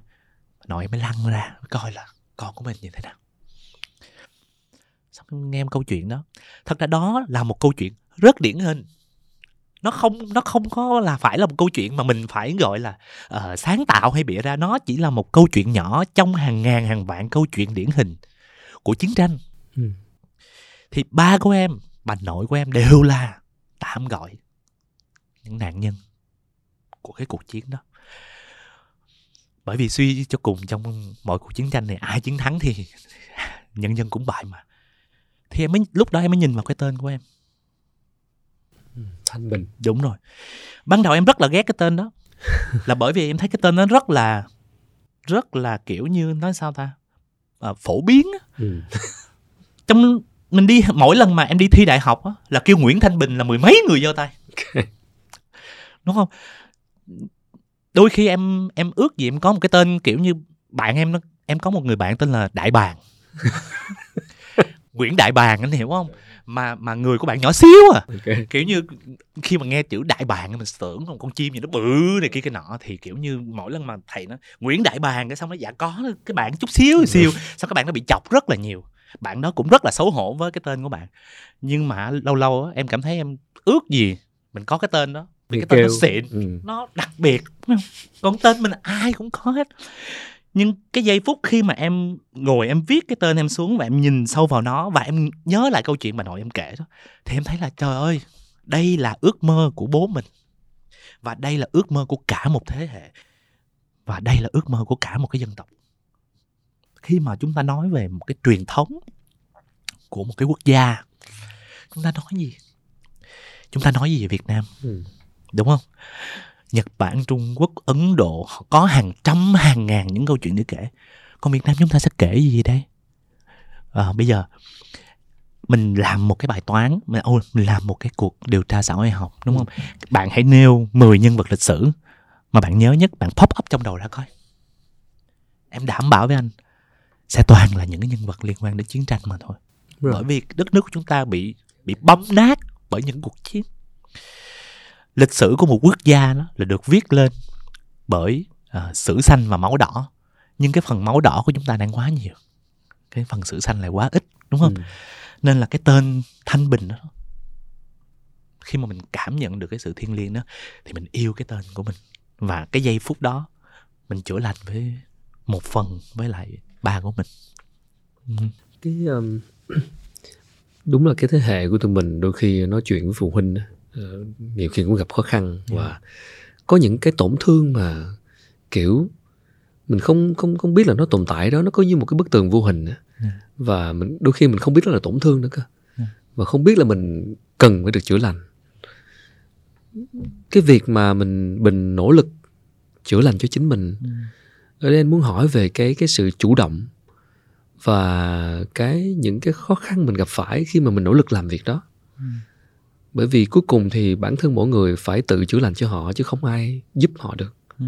nội mới lăn ra coi là con của mình như thế nào. Xong nghe em câu chuyện đó. Thật ra đó là một câu chuyện rất điển hình. Nó không nó không có là phải là một câu chuyện mà mình phải gọi là uh, sáng tạo hay bịa ra. Nó chỉ là một câu chuyện nhỏ trong hàng ngàn hàng vạn câu chuyện điển hình của chiến tranh. Ừ. thì ba của em bà nội của em đều là tạm gọi những nạn nhân của cái cuộc chiến đó bởi vì suy cho cùng trong mọi cuộc chiến tranh này ai chiến thắng thì [laughs] nhân dân cũng bại mà. Thì em mới lúc đó em mới nhìn vào cái tên của em. Ừ, thanh bình. Đúng rồi. Ban đầu em rất là ghét cái tên đó. Là bởi vì em thấy cái tên nó rất là rất là kiểu như nói sao ta? À, phổ biến ừ. [laughs] trong mình đi mỗi lần mà em đi thi đại học á, là kêu Nguyễn Thanh Bình là mười mấy người giơ tay. Đúng không đôi khi em em ước gì em có một cái tên kiểu như bạn em nó em có một người bạn tên là Đại Bàng. [laughs] Nguyễn Đại Bàng anh hiểu không? Mà mà người của bạn nhỏ xíu à. Okay. kiểu như khi mà nghe chữ đại bàng mình tưởng một con chim gì nó bự này kia cái nọ thì kiểu như mỗi lần mà thầy nó Nguyễn Đại Bàng cái xong nó dạ có cái bạn chút xíu xíu. Xong các bạn nó bị chọc rất là nhiều. Bạn đó cũng rất là xấu hổ với cái tên của bạn. Nhưng mà lâu lâu á, em cảm thấy em ước gì mình có cái tên đó vì cái tên nó xịn ừ. nó đặc biệt. Còn tên mình ai cũng có hết. Nhưng cái giây phút khi mà em ngồi em viết cái tên em xuống và em nhìn sâu vào nó và em nhớ lại câu chuyện mà nội em kể đó thì em thấy là trời ơi đây là ước mơ của bố mình. Và đây là ước mơ của cả một thế hệ. Và đây là ước mơ của cả một cái dân tộc. Khi mà chúng ta nói về một cái truyền thống của một cái quốc gia chúng ta nói gì? Chúng ta nói gì về việt nam? Ừ. đúng không? Nhật bản trung quốc ấn độ có hàng trăm hàng ngàn những câu chuyện để kể. Còn việt nam chúng ta sẽ kể gì đây? À, bây giờ mình làm một cái bài toán mình, ôi, mình làm một cái cuộc điều tra xã hội học đúng không? Bạn hãy nêu 10 nhân vật lịch sử mà bạn nhớ nhất bạn pop up trong đầu ra coi. Em đảm bảo với anh sẽ toàn là những cái nhân vật liên quan đến chiến tranh mà thôi. Rồi. bởi vì đất nước của chúng ta bị bị băm nát bởi những cuộc chiến lịch sử của một quốc gia đó là được viết lên bởi uh, sử xanh và máu đỏ. Nhưng cái phần máu đỏ của chúng ta đang quá nhiều. Cái phần sử xanh lại quá ít đúng không? Ừ. nên là cái tên thanh bình đó khi mà mình cảm nhận được cái sự thiêng liêng đó thì mình yêu cái tên của mình. Và cái giây phút đó mình chữa lành với một phần với lại ba của mình. Ừ. cái um, [clears throat] đúng là cái thế hệ của tụi mình đôi khi nói chuyện với phụ huynh nhiều khi cũng gặp khó khăn yeah. Dạ. và có những cái tổn thương mà kiểu mình không không không biết là nó tồn tại đó nó có như một cái bức tường vô hình yeah. Dạ. và mình đôi khi mình không biết đó là tổn thương nữa cơ yeah. Dạ. và không biết là mình cần phải được chữa lành cái việc mà mình mình nỗ lực chữa lành cho chính mình ở đây anh muốn hỏi về cái cái sự chủ động và cái những cái khó khăn mình gặp phải khi mà mình nỗ lực làm việc đó ừ. Bởi vì cuối cùng thì bản thân mỗi người phải tự chữa lành cho họ chứ không ai giúp họ được ừ.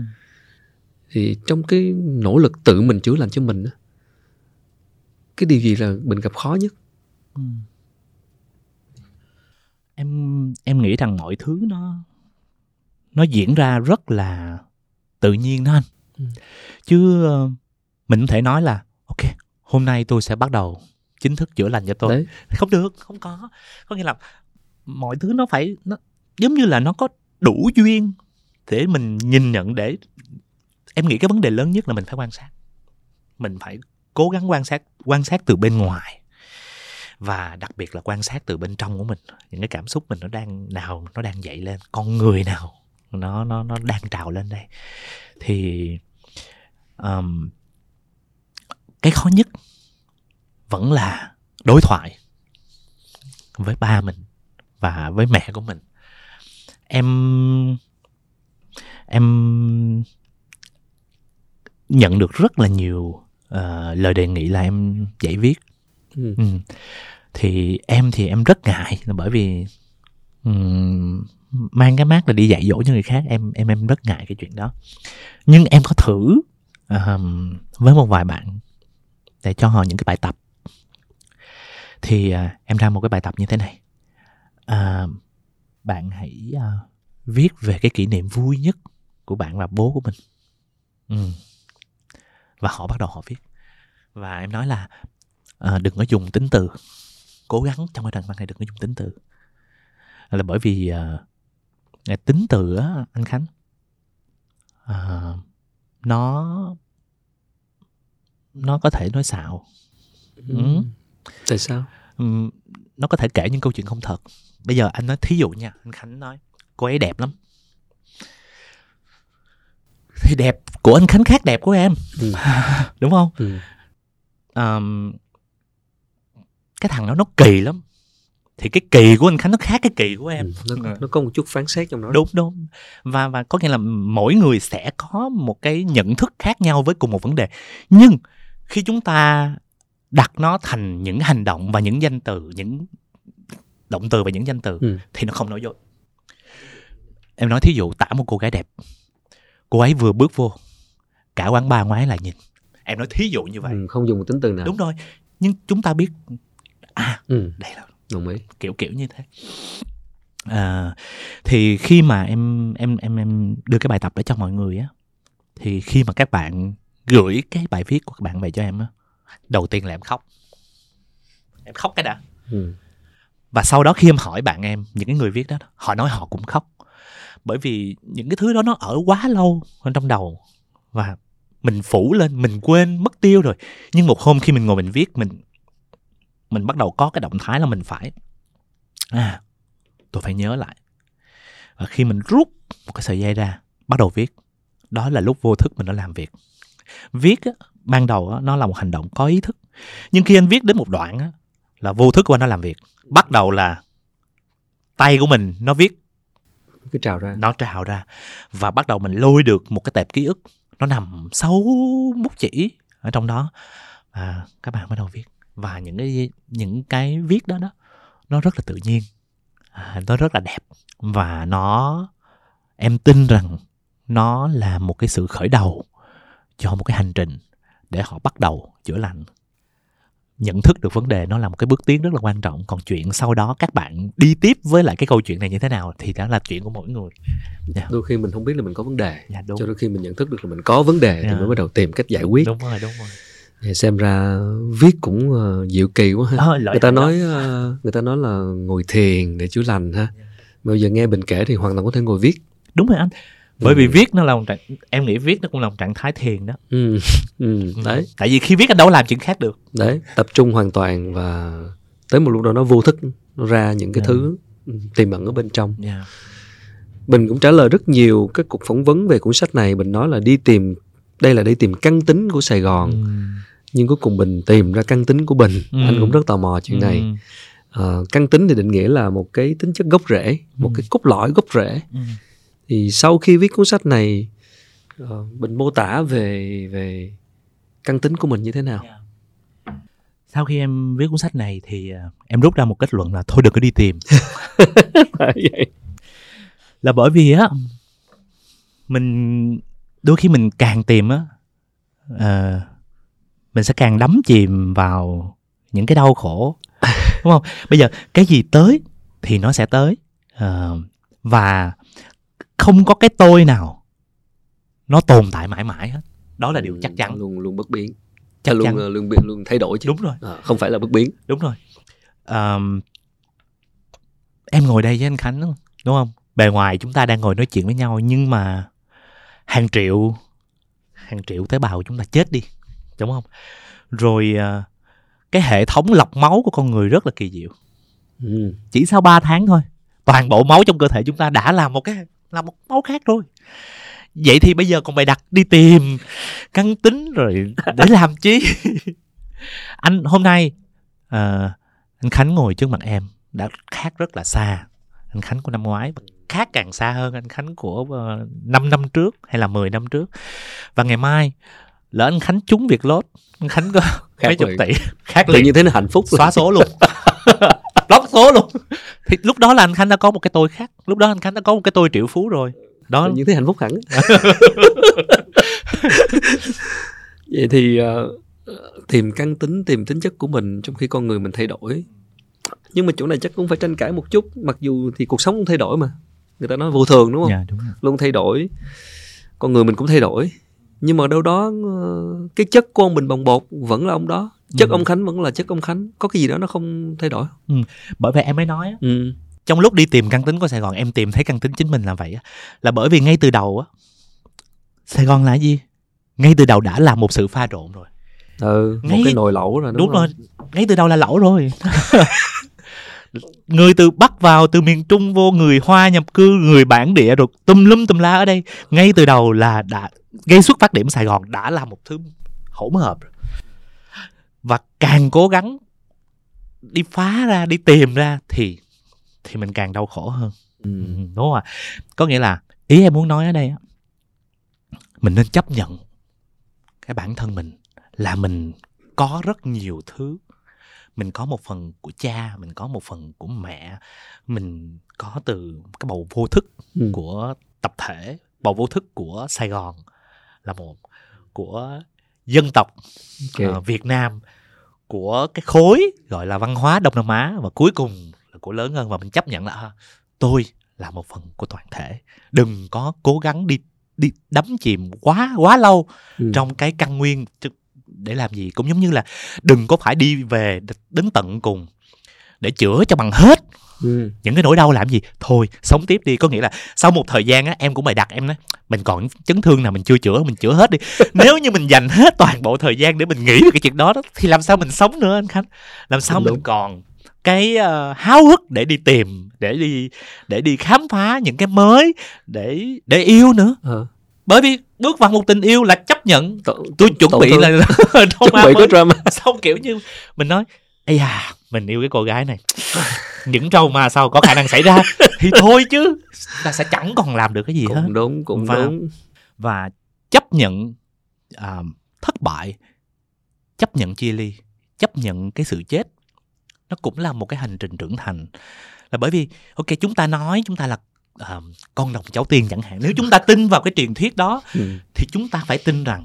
thì trong cái nỗ lực tự mình chữa lành cho mình cái điều gì là mình gặp khó nhất ừ. em em nghĩ rằng mọi thứ nó nó diễn ra rất là tự nhiên đó anh ừ. chứ ờ, mình không thể nói là ok hôm nay tôi sẽ bắt đầu chính thức chữa lành cho tôi Đấy. không được không có có nghĩa là mọi thứ nó phải nó giống như là nó có đủ duyên để mình nhìn nhận để em nghĩ cái vấn đề lớn nhất là mình phải quan sát. Mình phải cố gắng quan sát quan sát từ bên ngoài và đặc biệt là quan sát từ bên trong của mình. Những cái cảm xúc mình nó đang nào nó đang dậy lên con người nào nó nó nó đang trào lên đây. Thì um, cái khó nhất vẫn là đối thoại với ba mình và với mẹ của mình. Em em nhận được rất là nhiều uh, lời đề nghị là em dạy viết. Ừ. Ừ. thì em thì em rất ngại là bởi vì um, mang cái mát là đi dạy dỗ cho người khác em em em rất ngại cái chuyện đó. Nhưng em có thử um, với một vài bạn để cho họ những cái bài tập. Thì uh, em ra một cái bài tập như thế này uh, bạn hãy uh, viết về cái kỷ niệm vui nhất của bạn và bố của mình. Ừ. và họ bắt đầu họ viết. Và em nói là uh, đừng có dùng tính từ. Cố gắng trong cái đoạn văn này đừng có dùng tính từ. Là bởi vì uh, tính từ á anh khánh uh, nó nó có thể nói xạo. Ừ. ừ. tại sao? Ừ, nó có thể kể những câu chuyện không thật bây giờ anh nói thí dụ nha anh khánh nói cô ấy đẹp lắm. Thì đẹp của anh khánh khác đẹp của em. Ừ. [laughs] đúng không? Ừ. um, cái thằng đó nó kỳ lắm. Thì cái kỳ của anh khánh nó khác cái kỳ của em. Ừ, nó, nó có một chút phán xét trong đó. Đúng đúng. Và và có nghĩa là mỗi người sẽ có một cái nhận thức khác nhau với cùng một vấn đề. Nhưng khi chúng ta đặt nó thành những hành động và những danh từ những động từ và những danh từ ừ. thì nó không nói dối. Em nói thí dụ tả một cô gái đẹp cô ấy vừa bước vô cả quán bar ngoái lại nhìn. Em nói thí dụ như vậy. Ừ, không dùng một tính từ nào. Đúng rồi nhưng chúng ta biết à ừ. đây là đồng ý. kiểu kiểu như thế. À, thì khi mà em em em em đưa cái bài tập để cho mọi người á thì khi mà các bạn gửi cái bài viết của các bạn về cho em á đầu tiên là em khóc. Em khóc cái đã. Ừ và sau đó khi em hỏi bạn em những cái người viết đó họ nói họ cũng khóc. Bởi vì những cái thứ đó nó ở quá lâu trong đầu và mình phủ lên mình quên mất tiêu rồi. Nhưng một hôm khi mình ngồi mình viết mình mình bắt đầu có cái động thái là mình phải à tôi phải nhớ lại. Và khi mình rút một cái sợi dây ra bắt đầu viết đó là lúc vô thức mình đã làm việc. Viết á, ban đầu á, nó là một hành động có ý thức. Nhưng khi anh viết đến một đoạn á, là vô thức của anh nó làm việc. Bắt đầu là tay của mình nó viết cái trào ra. nó trào ra. Và bắt đầu mình lôi được một cái tệp ký ức nó nằm sâu bút chỉ ở trong đó. Và các bạn bắt đầu viết. Và những cái những cái viết đó đó nó rất là tự nhiên. À, nó rất là đẹp. Và nó em tin rằng nó là một cái sự khởi đầu cho một cái hành trình để họ bắt đầu chữa lành nhận thức được vấn đề nó là một cái bước tiến rất là quan trọng còn chuyện sau đó các bạn đi tiếp với lại cái câu chuyện này như thế nào thì đó là chuyện của mỗi người yeah. Dạ. đôi khi mình không biết là mình có vấn đề yeah, dạ, đúng. cho đôi khi mình nhận thức được là mình có vấn đề yeah. thì dạ. mới bắt đầu tìm cách giải quyết đúng rồi đúng rồi thì xem ra viết cũng uh, diệu kỳ quá ha à, người ta nói uh, người ta nói là ngồi thiền để chữa lành ha yeah. bây giờ nghe bình kể thì hoàn toàn có thể ngồi viết đúng rồi anh bởi ừ. vì viết nó là một trạng em nghĩ viết nó cũng là một trạng thái thiền đó ừ. Ừ. đấy tại vì khi viết anh đâu làm chuyện khác được đấy tập trung hoàn toàn và tới một lúc đó nó vô thức nó ra những cái yeah. thứ tiềm ẩn ở bên trong yeah. bình cũng trả lời rất nhiều các cuộc phỏng vấn về cuốn sách này bình nói là đi tìm đây là đi tìm căn tính của sài gòn ừ. nhưng cuối cùng bình tìm ra căn tính của bình ừ. anh cũng rất tò mò chuyện ừ. này à, căn tính thì định nghĩa là một cái tính chất gốc rễ một ừ. cái cốt lõi gốc rễ ừ. Thì sau khi viết cuốn sách này uh, bình mô tả về về căn tính của mình như thế nào? Yeah sau khi em viết cuốn sách này thì à, em rút ra một kết luận là thôi đừng có đi tìm. [laughs] Là bởi vì á mình đôi khi mình càng tìm á uh, mình sẽ càng đắm chìm vào những cái đau khổ [laughs] đúng không? Bây giờ cái gì tới thì nó sẽ tới uh, và không có cái tôi nào nó tồn tại mãi mãi hết. Đó là điều chắc chắn. luôn luôn bất biến. Chắc luôn chắn. Ờ, luôn biến luôn thay đổi chứ. Đúng rồi. À, không phải là bất biến. Đúng rồi. Um, em ngồi đây với anh khánh đúng không? Bề ngoài chúng ta đang ngồi nói chuyện với nhau nhưng mà hàng triệu hàng triệu tế bào chúng ta chết đi đúng không? Rồi uh, cái hệ thống lọc máu của con người rất là kỳ diệu. Ừ. chỉ sau 3 tháng thôi toàn bộ máu trong cơ thể chúng ta đã là một cái là một máu khác rồi vậy thì bây giờ còn bày đặt đi tìm căn tính rồi để làm chi? [laughs] Anh hôm nay uh, anh khánh ngồi trước mặt em đã khác rất là xa. Anh khánh của năm ngoái khác càng xa hơn anh khánh của uh, ờ, 5 năm trước hay là 10 năm trước. Và ngày mai lỡ anh khánh trúng việc lốt anh khánh có khác mấy chục tỷ. Khác liền như thế là hạnh phúc xóa số luôn [laughs] lót số luôn. [laughs] Thì lúc đó là anh khánh đã có một cái tôi khác. Lúc đó anh khánh đã có một cái tôi triệu phú rồi. Đó. Những thứ hạnh phúc hẳn. [laughs] Vậy thì uh, tìm căn tính tìm tính chất của mình trong khi con người mình thay đổi. Nhưng mà chỗ này chắc cũng phải tranh cãi một chút. Mặc dù thì cuộc sống cũng thay đổi mà. Người ta nói vô thường đúng không? Dạ, đúng rồi. luôn thay đổi. Con người mình cũng thay đổi. Nhưng mà đâu đó ờ, cái chất của ông bình bồng bột vẫn là ông đó chất ừ. ông khánh vẫn là chất ông khánh. Có cái gì đó nó không thay đổi ừ. bởi vậy em mới nói ừ. Trong lúc đi tìm căn tính của Sài Gòn em tìm thấy căn tính chính mình là vậy là bởi vì ngay từ đầu á Sài Gòn là gì? Ngay từ đầu đã là một sự pha trộn rồi. Ừ ngay... một cái nồi lẩu rồi đúng, đúng rồi. Ngay từ đầu là lẩu rồi. [laughs] Người từ bắc vào từ miền trung vô người hoa nhập cư người bản địa rồi tum lum tum la ở đây. Ngay từ đầu là đã gây xuất phát điểm sài gòn đã là một thứ hỗn hợp và càng cố gắng đi phá ra đi tìm ra thì thì mình càng đau khổ hơn ừ. ừ. đúng không ạ có nghĩa là ý em muốn nói ở đây á mình nên chấp nhận cái bản thân mình là mình có rất nhiều thứ mình có một phần của cha mình có một phần của mẹ mình có từ cái bầu vô thức ừ. của tập thể bầu vô thức của sài gòn là một của dân tộc okay. uh, việt nam của cái khối gọi là văn hóa đông nam á và cuối cùng của lớn hơn và mình chấp nhận là à, tôi là một phần của toàn thể đừng có cố gắng đi đi đắm chìm quá quá lâu ừ. trong cái căn nguyên để làm gì cũng giống như là đừng có phải đi về đến tận cùng để chữa cho bằng hết ừ. những cái nỗi đau làm gì? Thôi sống tiếp đi. Có nghĩa là sau một thời gian á em cũng bày đặt em nói mình còn chấn thương nào mình chưa chữa mình chữa hết đi. [laughs] Nếu như mình dành hết toàn bộ thời gian để mình nghĩ về cái chuyện đó, đó thì làm sao mình sống nữa anh khánh? Làm sao Đúng. mình còn cái uh, háo hức để đi tìm để đi để đi khám phá những cái mới để để yêu nữa? À. bởi vì bước vào một tình yêu là chấp nhận. T- tôi chuẩn bị thương. là [laughs] chuẩn bị có drama. Xong kiểu như mình nói ây à mình yêu cái cô gái này [laughs] những trâu mà sao có khả năng xảy ra? [laughs] Thì thôi chứ. Ta sẽ chẳng còn làm được cái gì cũng hết. đúng cũng và, đúng. và chấp nhận uh, thất bại chấp nhận chia ly chấp nhận cái sự chết nó cũng là một cái hành trình trưởng thành. Là bởi vì ok chúng ta nói chúng ta là uh, con đồng cháu tiên chẳng hạn. Nếu chúng ta tin vào cái truyền thuyết đó ừ. thì chúng ta phải tin rằng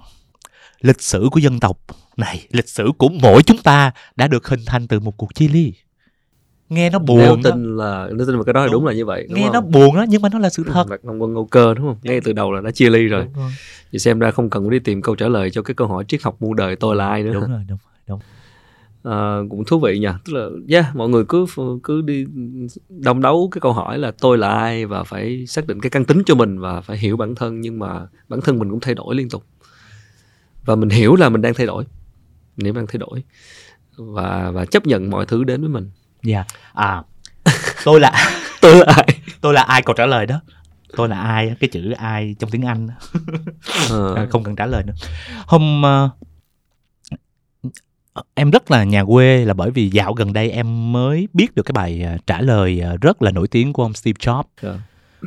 lịch sử của dân tộc này lịch sử của mỗi chúng ta đã được hình thành từ một cuộc chia ly nghe nó buồn nếu tin đó. là nếu tin vào cái đó thì đúng, đúng là như vậy đúng nghe không? nó buồn đó nhưng mà nó là sự thật. ông quân ngô cơ đúng không? Ngay từ đầu là đã chia ly rồi, vậy xem ra không cần đi tìm câu trả lời cho cái câu hỏi triết học muôn đời tôi là ai nữa. Đúng rồi đúng rồi đúng. Uh, cũng thú vị nha tức là yeah mọi người cứ cứ đi đồng đấu cái câu hỏi là tôi là ai và phải xác định cái căn tính cho mình và phải hiểu bản thân nhưng mà bản thân mình cũng thay đổi liên tục. Và mình hiểu là mình đang thay đổi. Nếu đang thay đổi. Và và chấp nhận mọi thứ đến với mình dạ. Yeah. à tôi là [laughs] tôi là ai? tôi là ai? Câu trả lời đó. Tôi là ai cái chữ ai trong tiếng anh ờ. [laughs] không cần trả lời nữa. Hôm uh, em rất là nhà quê là bởi vì dạo gần đây em mới biết được cái bài uh, trả lời rất là nổi tiếng của ông Steve Jobs. Yeah.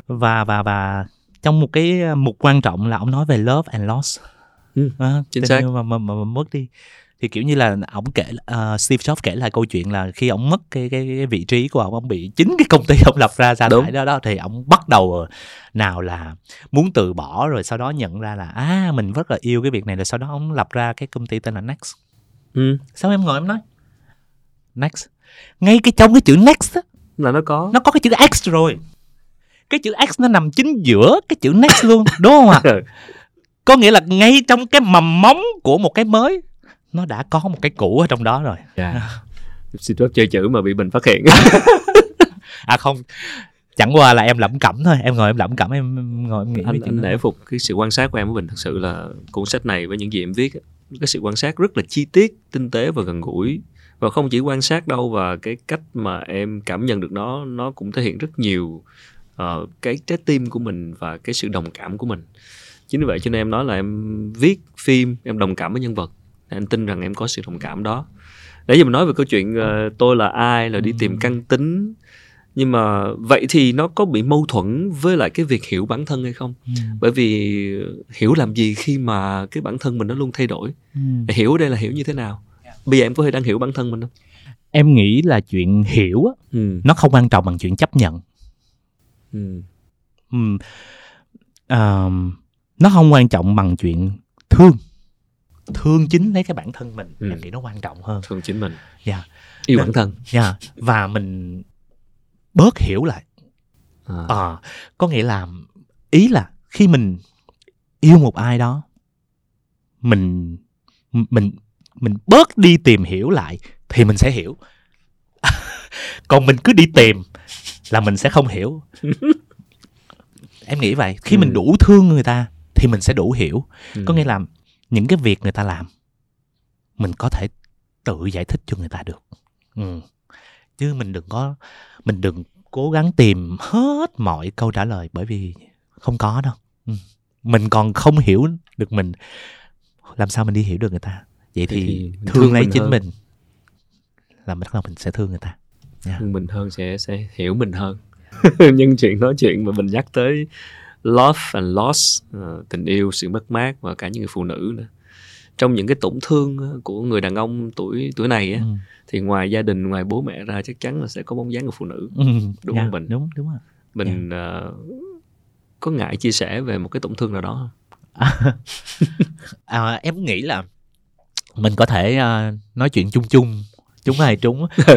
và và và trong một cái mục quan trọng là ông nói về love and loss. Ừ, à, chính xác. mà, mà, mà, mà mất đi thì kiểu như là ông kể uh, Steve Jobs kể lại câu chuyện là khi ông mất cái cái, cái vị trí của ông ông bị chính cái công ty ông lập ra ra thải đó đó thì ông bắt đầu nào là muốn từ bỏ rồi sau đó nhận ra là à mình rất là yêu cái việc này rồi sau đó ông lập ra cái công ty tên là Next. Ừ. sao em ngồi em nói? Next. Ngay cái trong cái chữ Next á là nó có. nó có cái chữ X rồi. Cái chữ X nó nằm chính giữa cái chữ Next luôn đúng không ạ? À? [laughs] có nghĩa là ngay trong cái mầm móng của một cái mới nó đã có một cái cũ ở trong đó rồi. Yeah. Dạ. [laughs] xin phép chơi chữ mà bị mình phát hiện. [laughs] À không chẳng qua là em lẩm cẩm thôi. Em ngồi em lẩm cẩm em ngồi em nghĩ anh, anh nể phục cái sự quan sát của em với mình thật sự là cuốn sách này với những gì em viết cái sự quan sát rất là chi tiết tinh tế và gần gũi. Và không chỉ quan sát đâu và cái cách mà em cảm nhận được nó nó cũng thể hiện rất nhiều uh, cái trái tim của mình và cái sự đồng cảm của mình. Chính vì vậy cho nên em nói là em viết phim em đồng cảm với nhân vật anh tin rằng em có sự đồng cảm đó nãy giờ mình nói về câu chuyện uh, tôi là ai là đi tìm căn tính nhưng mà vậy thì nó có bị mâu thuẫn với lại cái việc hiểu bản thân hay không ừ. bởi vì hiểu làm gì khi mà cái bản thân mình nó luôn thay đổi ừ. hiểu ở đây là hiểu như thế nào bây giờ em có thể đang hiểu bản thân mình không em nghĩ là chuyện hiểu á ừ. nó không quan trọng bằng chuyện chấp nhận ừ. Ừ. Uh, nó không quan trọng bằng chuyện thương thương chính lấy cái bản thân mình ừ. em nghĩ nó quan trọng hơn thương chính mình dạ yeah. yêu Nên, bản thân dạ yeah. và mình bớt hiểu lại à. à có nghĩa là ý là khi mình yêu một ai đó mình mình mình bớt đi tìm hiểu lại thì mình sẽ hiểu [laughs] còn mình cứ đi tìm là mình sẽ không hiểu [laughs] em nghĩ vậy khi ừ. mình đủ thương người ta thì mình sẽ đủ hiểu ừ. có nghĩa là những cái việc người ta làm mình có thể tự giải thích cho người ta được ừ. chứ mình đừng có mình đừng cố gắng tìm hết mọi câu trả lời bởi vì không có đâu ừ. mình còn không hiểu được mình làm sao mình đi hiểu được người ta vậy thì, thì thương, thương lấy chính hơn. mình là bắt đầu mình sẽ thương người ta yeah. thương mình hơn sẽ sẽ hiểu mình hơn [laughs] nhân chuyện nói chuyện mà mình nhắc tới love and loss uh, tình yêu sự mất mát và cả những người phụ nữ nữa trong những cái tổn thương của người đàn ông tuổi tuổi này á, ừ. thì ngoài gia đình ngoài bố mẹ ra chắc chắn là sẽ có bóng dáng của phụ nữ ừ. đúng yeah, không mình đúng đúng rồi mình yeah. uh, có ngại chia sẻ về một cái tổn thương nào đó không à, [laughs] em nghĩ là mình có thể uh, nói chuyện chung chung chúng hay trúng [laughs] [laughs]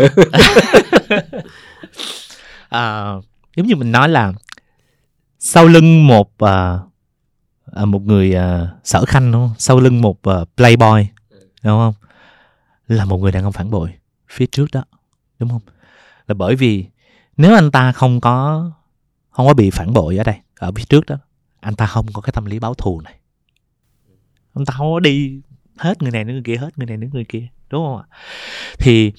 à, giống như mình nói là sau lưng một uh, một người à, sở khanh đúng không? sau lưng một à, playboy đúng không? Là một người đàn ông phản bội phía trước đó đúng không? Là bởi vì nếu anh ta không có không có bị phản bội ở đây ở phía trước đó anh ta không có cái tâm lý báo thù này. Anh ta không có đi hết người này đến người kia hết người này đến người kia đúng không ạ? Thì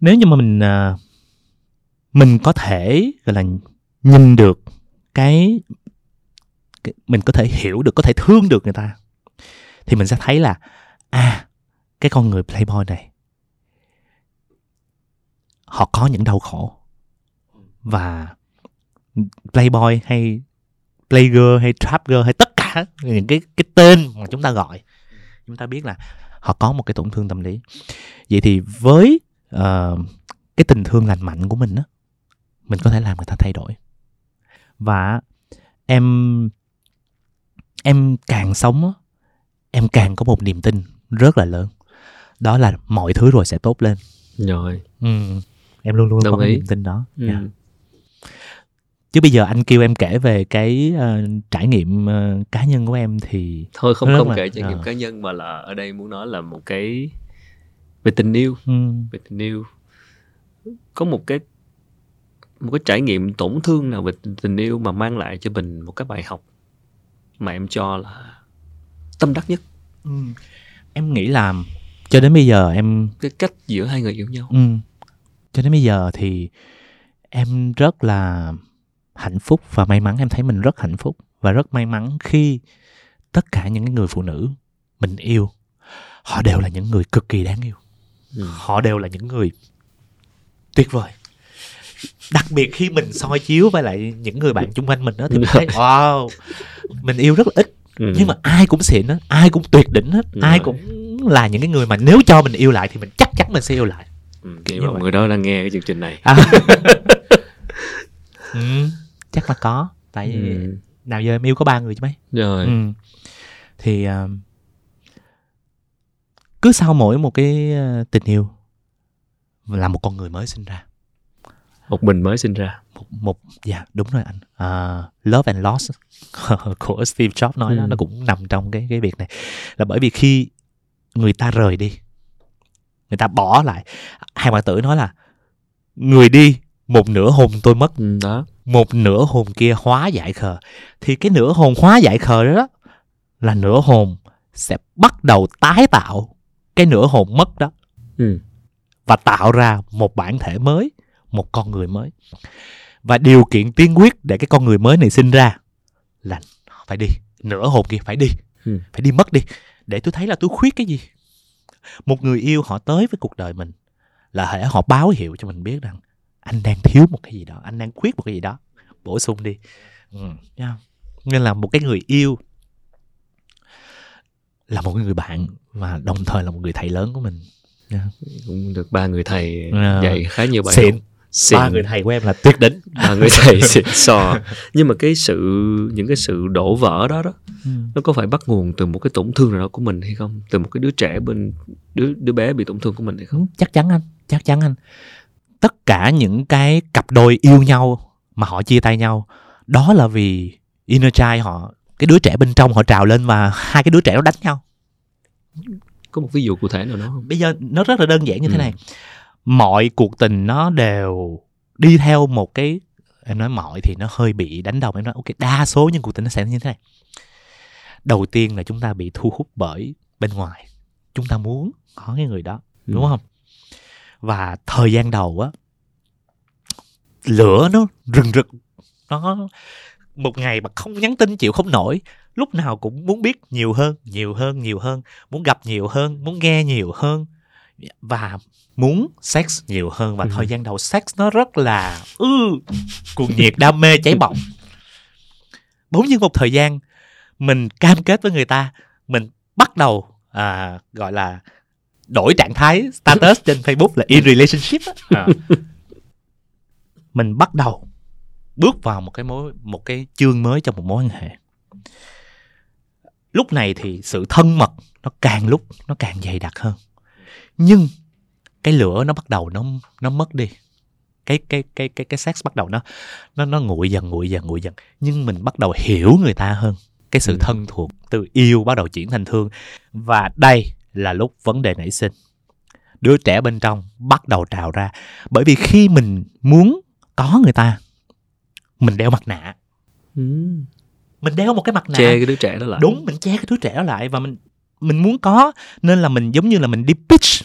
nếu như mà mình à, mình có thể gọi là nhìn được cái, cái mình có thể hiểu được có thể thương được người ta thì mình sẽ thấy là à cái con người playboy này họ có những đau khổ. Và playboy hay playgirl hay trap girl hay tất cả những cái cái tên mà chúng ta gọi chúng ta biết là họ có một cái tổn thương tâm lý. Vậy thì với uh, cái tình thương lành mạnh của mình á mình có thể làm người ta thay đổi và em em càng sống em càng có một niềm tin rất là lớn đó là mọi thứ rồi sẽ tốt lên rồi ừ. em luôn luôn Đồng có ý. niềm tin đó ừ. yeah. Dạ. chứ bây giờ anh kêu em kể về cái uh, trải nghiệm uh, cá nhân của em thì thôi không không là, kể trải nghiệm uh. cá nhân mà là ở đây muốn nói là một cái về tình yêu ừ. về tình yêu có một cái một cái trải nghiệm tổn thương nào về tình yêu mà mang lại cho mình một cái bài học mà em cho là tâm đắc nhất. Ừ. em nghĩ là cho đến bây giờ em cái cách giữa hai người yêu nhau. Ừ, cho đến bây giờ thì em rất là hạnh phúc và may mắn em thấy mình rất hạnh phúc và rất may mắn khi tất cả những người phụ nữ mình yêu họ đều là những người cực kỳ đáng yêu. Ừ. họ đều là những người tuyệt vời đặc biệt khi mình soi chiếu với lại những người bạn chung quanh mình đó thì mình thấy [laughs] wow mình yêu rất là ít ừ. nhưng mà ai cũng xịn á ai cũng tuyệt đỉnh hết ừ. ai cũng là những cái người mà nếu cho mình yêu lại thì mình chắc chắn mình sẽ yêu lại ừ, kiểu mà người đó đang nghe cái chương trình này à. [laughs] ừ, chắc là có tại vì ừ. nào giờ em yêu có ba người chứ mấy rồi ừ. thì uh, cứ sau mỗi một cái uh, tình yêu là một con người mới sinh ra một mình mới sinh ra. Một một dạ yeah, đúng rồi anh. Uh, love and loss [laughs] của Steve Jobs nói ừ. đó nó cũng nằm trong cái cái việc này. Là bởi vì khi người ta rời đi người ta bỏ lại hai bạn tử nói là người đi một nửa hồn tôi mất. Ừ, đó. Một nửa hồn kia hóa giải khờ. Thì cái nửa hồn hóa giải khờ đó là nửa hồn sẽ bắt đầu tái tạo cái nửa hồn mất đó. Ừ. và tạo ra một bản thể mới một con người mới và điều kiện tiên quyết để cái con người mới này sinh ra là phải đi nửa hồn kia phải đi ừ. phải đi mất đi để tôi thấy là tôi khuyết cái gì một người yêu họ tới với cuộc đời mình là hệ họ báo hiệu cho mình biết rằng anh đang thiếu một cái gì đó anh đang khuyết một cái gì đó bổ sung đi ừ. nên là một cái người yêu là một người bạn và đồng thời là một người thầy lớn của mình yeah. cũng được ba người thầy yeah. dạy khá nhiều bài xịn xịn. ba người thầy của em là tuyệt đỉnh. Ba người thầy xịn sò. Nhưng mà cái sự những cái sự đổ vỡ đó đó ừ. nó có phải bắt nguồn từ một cái tổn thương nào đó của mình hay không? Từ một cái đứa trẻ bên đứa đứa bé bị tổn thương của mình hay không? Chắc chắn anh chắc chắn anh. Tất cả những cái cặp đôi yêu nhau mà họ chia tay nhau đó là vì inner child họ cái đứa trẻ bên trong họ trào lên và hai cái đứa trẻ nó đánh nhau. Có một ví dụ cụ thể nào đó không? Bây giờ nó rất là đơn giản như ừ. thế này mọi cuộc tình nó đều đi theo một cái em nói mọi thì nó hơi bị đánh đồng em nói ok đa số những cuộc tình nó sẽ như thế này. Đầu tiên là chúng ta bị thu hút bởi bên ngoài. Chúng ta muốn có cái người đó ừ. đúng không? Và thời gian đầu á lửa nó rừng rực. Nó một ngày mà không nhắn tin chịu không nổi lúc nào cũng muốn biết nhiều hơn nhiều hơn nhiều hơn muốn gặp nhiều hơn muốn nghe nhiều hơn. Và muốn sex nhiều hơn và ừ. thời gian đầu sex nó rất là ư ừ, cuồng nhiệt đam mê cháy bỏng bỗng nhiên một thời gian mình cam kết với người ta mình bắt đầu à, gọi là đổi trạng thái status trên Facebook là in relationship à. [laughs] mình bắt đầu bước vào một cái mối một cái chương mới trong một mối quan hệ lúc này thì sự thân mật nó càng lúc nó càng dày đặc hơn nhưng cái lửa nó bắt đầu nó nó mất đi. Cái cái cái cái cái sex bắt đầu nó nó nó nguội dần nguội dần nguội dần. Nhưng mình bắt đầu hiểu người ta hơn. Cái sự ừ. thân thuộc từ yêu bắt đầu chuyển thành thương. Và đây là lúc vấn đề nảy sinh. Đứa trẻ bên trong bắt đầu trào ra. Bởi vì khi mình muốn có người ta mình đeo mặt nạ. Ừ. mình đeo một cái mặt nạ. Che cái đứa trẻ đó lại. Đúng mình che cái đứa trẻ đó lại và mình mình muốn có. Nên là mình giống như là mình đi pitch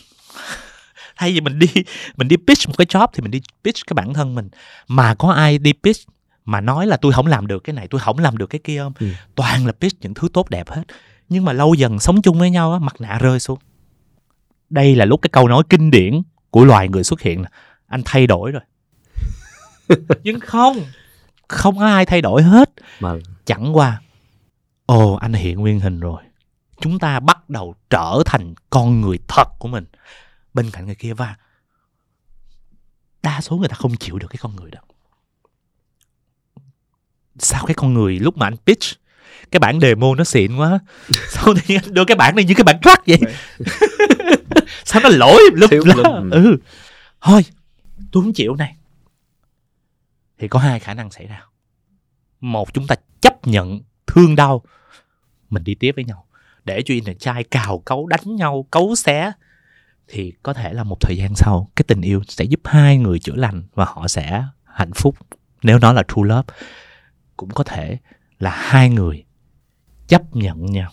thay vì mình đi mình đi pitch một cái job thì mình đi pitch cái bản thân mình. Mà có ai đi pitch mà nói là tôi không làm được cái này tôi không làm được cái kia không? Ừ. toàn là pitch những thứ tốt đẹp hết. Nhưng mà lâu dần sống chung với nhau á mặt nạ rơi xuống. Đây là lúc cái câu nói kinh điển của loài người xuất hiện là anh thay đổi rồi. [laughs] Nhưng không không có ai thay đổi hết. Mà chẳng qua ồ anh hiện nguyên hình rồi. Chúng ta bắt đầu trở thành con người thật của mình bên cạnh người kia và đa số người ta không chịu được cái con người đó. Sao cái con người lúc mà anh pitch cái bản demo nó xịn quá [laughs] sao thì anh đưa cái bản này như cái bản track vậy? [laughs] Sao nó lỗi lúc đó? ừ. Thôi tôi không chịu này. Thì có hai khả năng xảy ra. Một chúng ta chấp nhận thương đau mình đi tiếp với nhau. Để cho in trai cào cấu đánh nhau cấu xé thì có thể là một thời gian sau cái tình yêu sẽ giúp hai người chữa lành và họ sẽ hạnh phúc. Nếu nó là true love cũng có thể là hai người chấp nhận nhau.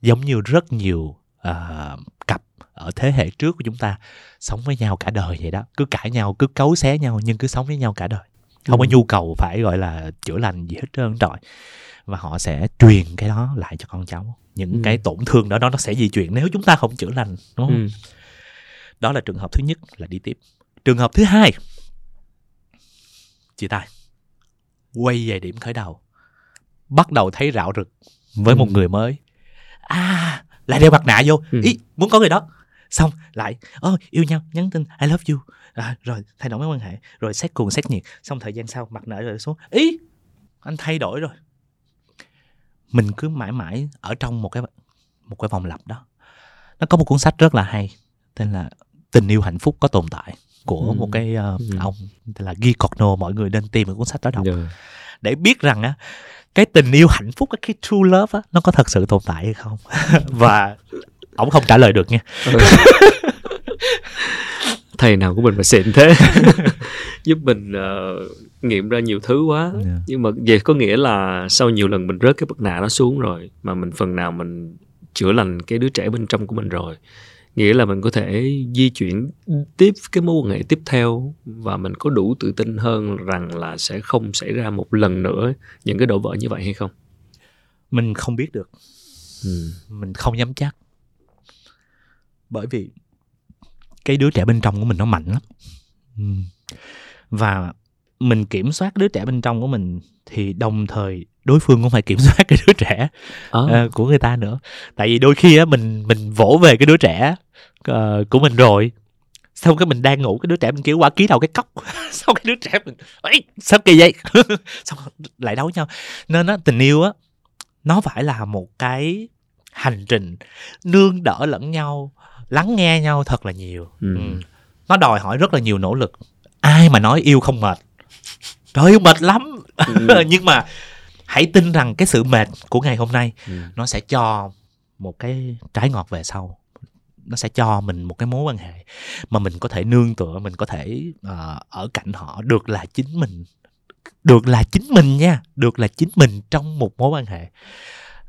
Giống như rất nhiều uh, cặp ở thế hệ trước của chúng ta sống với nhau cả đời vậy đó. Cứ cãi nhau cứ cấu xé nhau nhưng cứ sống với nhau cả đời không ừ. có nhu cầu phải gọi là chữa lành gì hết trơn trọi và họ sẽ truyền cái đó lại cho con cháu những ừ. cái tổn thương đó, đó nó sẽ di chuyển nếu chúng ta không chữa lành đúng không ừ. đó là trường hợp thứ nhất là đi tiếp trường hợp thứ hai chia tay quay về điểm khởi đầu bắt đầu thấy rạo rực với ừ. một người mới à lại đeo mặt nạ vô ừ. ý muốn có người đó xong lại ơ yêu nhau nhắn tin I love you. À, rồi thay đổi mối quan hệ rồi xét cuồng xét nhiệt. Xong thời gian sau mặt nạ rồi xuống. Ý anh thay đổi rồi. Mình cứ mãi mãi ở trong một cái một cái vòng lặp đó. Nó có một cuốn sách rất là hay tên là tình yêu hạnh phúc có tồn tại của ừ. một cái uh, ừ. ông tên là Guy Cordno mọi người nên tìm một cuốn sách đó đọc. Yeah. Để biết rằng á cái tình yêu hạnh phúc cái true love á nó có thật sự tồn tại hay không. [laughs] Và ông không trả lời được nha ừ. [laughs] thầy nào của mình mà xịn thế [laughs] giúp mình uh, nghiệm ra nhiều thứ quá yeah. Dạ. nhưng mà về có nghĩa là sau nhiều lần mình rớt cái bức nạ nó xuống rồi mà mình phần nào mình chữa lành cái đứa trẻ bên trong của mình rồi nghĩa là mình có thể di chuyển tiếp cái mối quan hệ tiếp theo và mình có đủ tự tin hơn rằng là sẽ không xảy ra một lần nữa những cái đổ vỡ như vậy hay không mình không biết được ừ. mình không dám chắc bởi vì cái đứa trẻ bên trong của mình nó mạnh lắm. Và mình kiểm soát đứa trẻ bên trong của mình thì đồng thời đối phương cũng phải kiểm [laughs] soát cái đứa trẻ à. uh, của người ta nữa. Tại vì đôi khi á mình mình vỗ về cái đứa trẻ uh, của mình rồi xong cái mình đang ngủ cái đứa trẻ mình kiểu quả ký đầu cái cốc. [laughs] Xong cái đứa trẻ mình ấy sao kỳ vậy? [laughs] Xong lại đấu nhau. Nên á tình yêu á nó phải là một cái hành trình nương đỡ lẫn nhau lắng nghe nhau thật là nhiều. Ừ. Ừ. nó đòi hỏi rất là nhiều nỗ lực. Ai mà nói yêu không mệt? Trời ơi mệt lắm. Ừ. [laughs] nhưng mà hãy tin rằng cái sự mệt của ngày hôm nay ừ. nó sẽ cho một cái trái ngọt về sau. Nó sẽ cho mình một cái mối quan hệ mà mình có thể nương tựa mình có thể uh, ở cạnh họ. Được là chính mình. Được là chính mình nha. Được là chính mình trong một mối quan hệ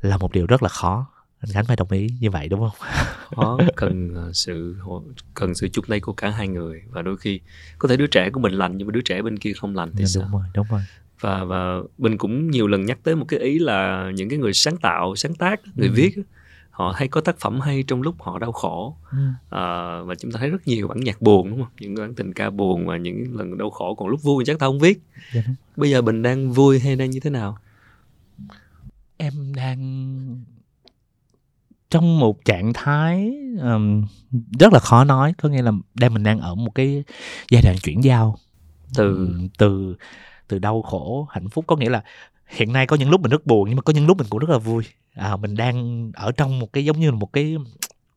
là một điều rất là khó anh khánh phải đồng ý như vậy đúng không? Khó cần ờ, sự cần sự chung tay của cả hai người và đôi khi có thể đứa trẻ của mình lành nhưng mà đứa trẻ bên kia không lành thì dạ, sao? đúng rồi đúng rồi. Và và mình cũng nhiều lần nhắc tới một cái ý là những cái người sáng tạo sáng tác người ừ. viết họ hay có tác phẩm hay trong lúc họ đau khổ. Ừ. à, và chúng ta thấy rất nhiều bản nhạc buồn đúng không? Những bản tình ca buồn và những lần đau khổ còn lúc vui chắc tao không viết. Dạ bây giờ mình đang vui hay đang như thế nào? Em đang trong một trạng thái um, rất là khó nói. Có nghĩa là đang mình đang ở một cái giai đoạn chuyển giao. Từ từ từ đau khổ hạnh phúc. Có nghĩa là hiện nay có những lúc mình rất buồn nhưng mà có những lúc mình cũng rất là vui. À, mình đang ở trong một cái giống như là một cái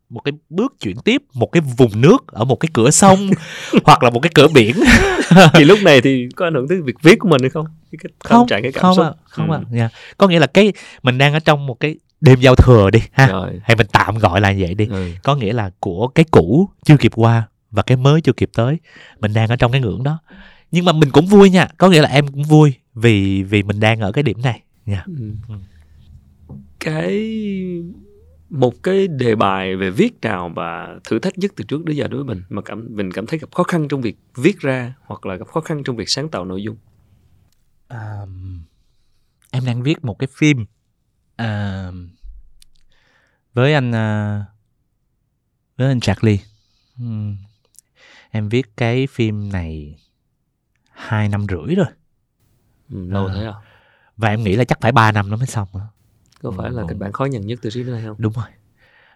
một cái bước chuyển tiếp một cái vùng nước ở một cái cửa sông [laughs] hoặc là một cái cửa biển. [laughs] Thì lúc này thì có ảnh hưởng tới việc viết của mình hay không? Cái không trạng cái cảm không xúc. à, không ừ. à, yeah. có nghĩa là cái mình đang ở trong một cái đêm giao thừa đi ha Rồi. hay mình tạm gọi là vậy đi ừ. có nghĩa là của cái cũ chưa kịp qua và cái mới chưa kịp tới mình đang ở trong cái ngưỡng đó nhưng mà mình cũng vui nha có nghĩa là em cũng vui vì vì mình đang ở cái điểm này nha ừ. ừ. cái một cái đề bài về viết nào và thử thách nhất từ trước đến giờ đối với mình mà cảm mình cảm thấy gặp khó khăn trong việc viết ra hoặc là gặp khó khăn trong việc sáng tạo nội dung à, em đang viết một cái phim à, với anh uh, với anh Charlie. Hmm. em viết cái phim này hai năm rưỡi rồi. Ừ, lâu à, thế à? Và em nghĩ là chắc phải 3 năm nó mới xong nữa có phải là kịch bản khó nhằn nhất từ trước đến nay không? Đúng rồi.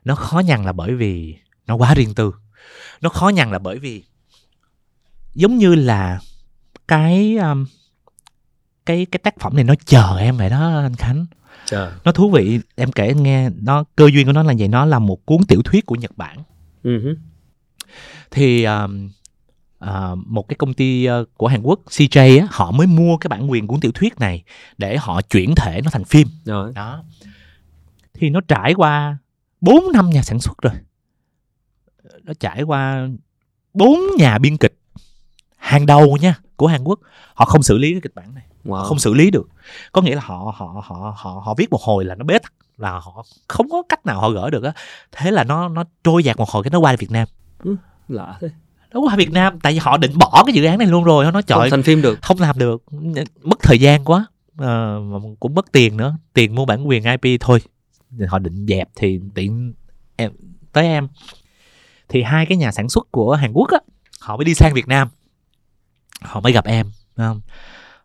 Nó khó nhằn là bởi vì nó quá riêng tư. Nó khó nhằn là bởi vì giống như là cái um, cái cái tác phẩm này nó chờ em vậy đó anh khánh chờ nó thú vị em kể anh nghe nó cơ duyên của nó là vậy nó là một cuốn tiểu thuyết của nhật bản. Uh-huh. thì um, uh, một cái công ty uh, của Hàn Quốc CJ á, họ mới mua cái bản quyền cuốn tiểu thuyết này để họ chuyển thể nó thành phim. Rồi. Đó. Thì nó trải qua 4 năm nhà sản xuất rồi. Nó trải qua bốn nhà biên kịch hàng đầu nha của Hàn Quốc. Họ không xử lý cái kịch bản này wow. không xử lý được. Có nghĩa là họ họ họ họ họ viết một hồi là nó bế tắc là họ không có cách nào họ gỡ được á. Thế là nó nó trôi dạt một hồi cái nó qua Việt Nam. Ừ, lạ thế. Nó qua Việt Nam tại vì họ định bỏ cái dự án này luôn rồi nó nói trời không thành phim được. không làm được. Mất thời gian quá. À, cũng mất tiền nữa. Tiền mua bản quyền IP thôi. Họ định dẹp thì tiện em tới em. Thì hai cái nhà sản xuất của Hàn Quốc á họ mới đi sang Việt Nam. Họ mới gặp em không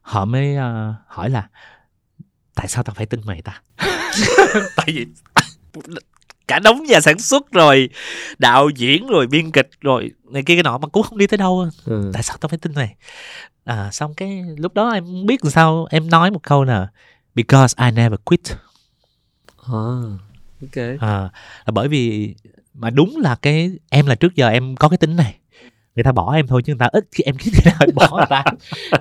họ mới uh, hỏi là tại sao tao phải tin mày ta? [laughs] Tại vì cả đống nhà sản xuất rồi đạo diễn rồi biên kịch rồi này kia cái nọ mà cũng không đi tới đâu ừ. tại sao tao phải tin mày? À, xong cái lúc đó em biết làm sao em nói một câu là because I never quit. À, ok. À, là bởi vì mà đúng là cái em là trước giờ em có cái tính này người ta bỏ em thôi chứ người ta ít khi em khi nào em bỏ người ta.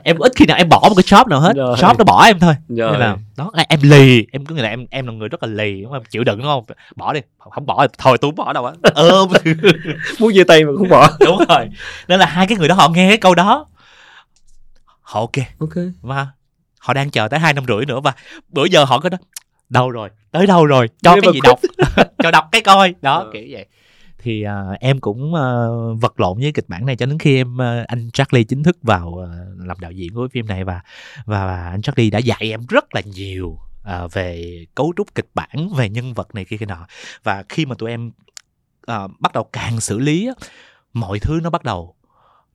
Em ít khi nào em bỏ một cái shop nào hết. Rồi. shop nó bỏ em thôi. Rồi. nên là đó em lì. Em cứ nghĩ là em em là người rất là lì đúng không? Chịu đựng đúng không? Bỏ đi. Không bỏ thôi tôi không bỏ đâu á. [laughs] Ôm. [laughs] Muốn chia tay mà không bỏ. Đúng rồi. Nên là hai cái người đó họ nghe cái câu đó. Họ ok. Ok. Và họ đang chờ tới hai năm rưỡi nữa và bữa giờ họ có đó đâu rồi? Tới đâu rồi? Cho cái gì đọc? [laughs] cho đọc cái coi. Đó ừ. kiểu vậy thì uh, em cũng uh, vật lộn với kịch bản này cho đến khi em uh, anh Charlie chính thức vào uh, làm đạo diễn của phim này và và, và anh Charlie đã dạy em rất là nhiều uh, về cấu trúc kịch bản về nhân vật này kia kia nọ. Và khi mà tụi em uh, bắt đầu càng xử lý mọi thứ nó bắt đầu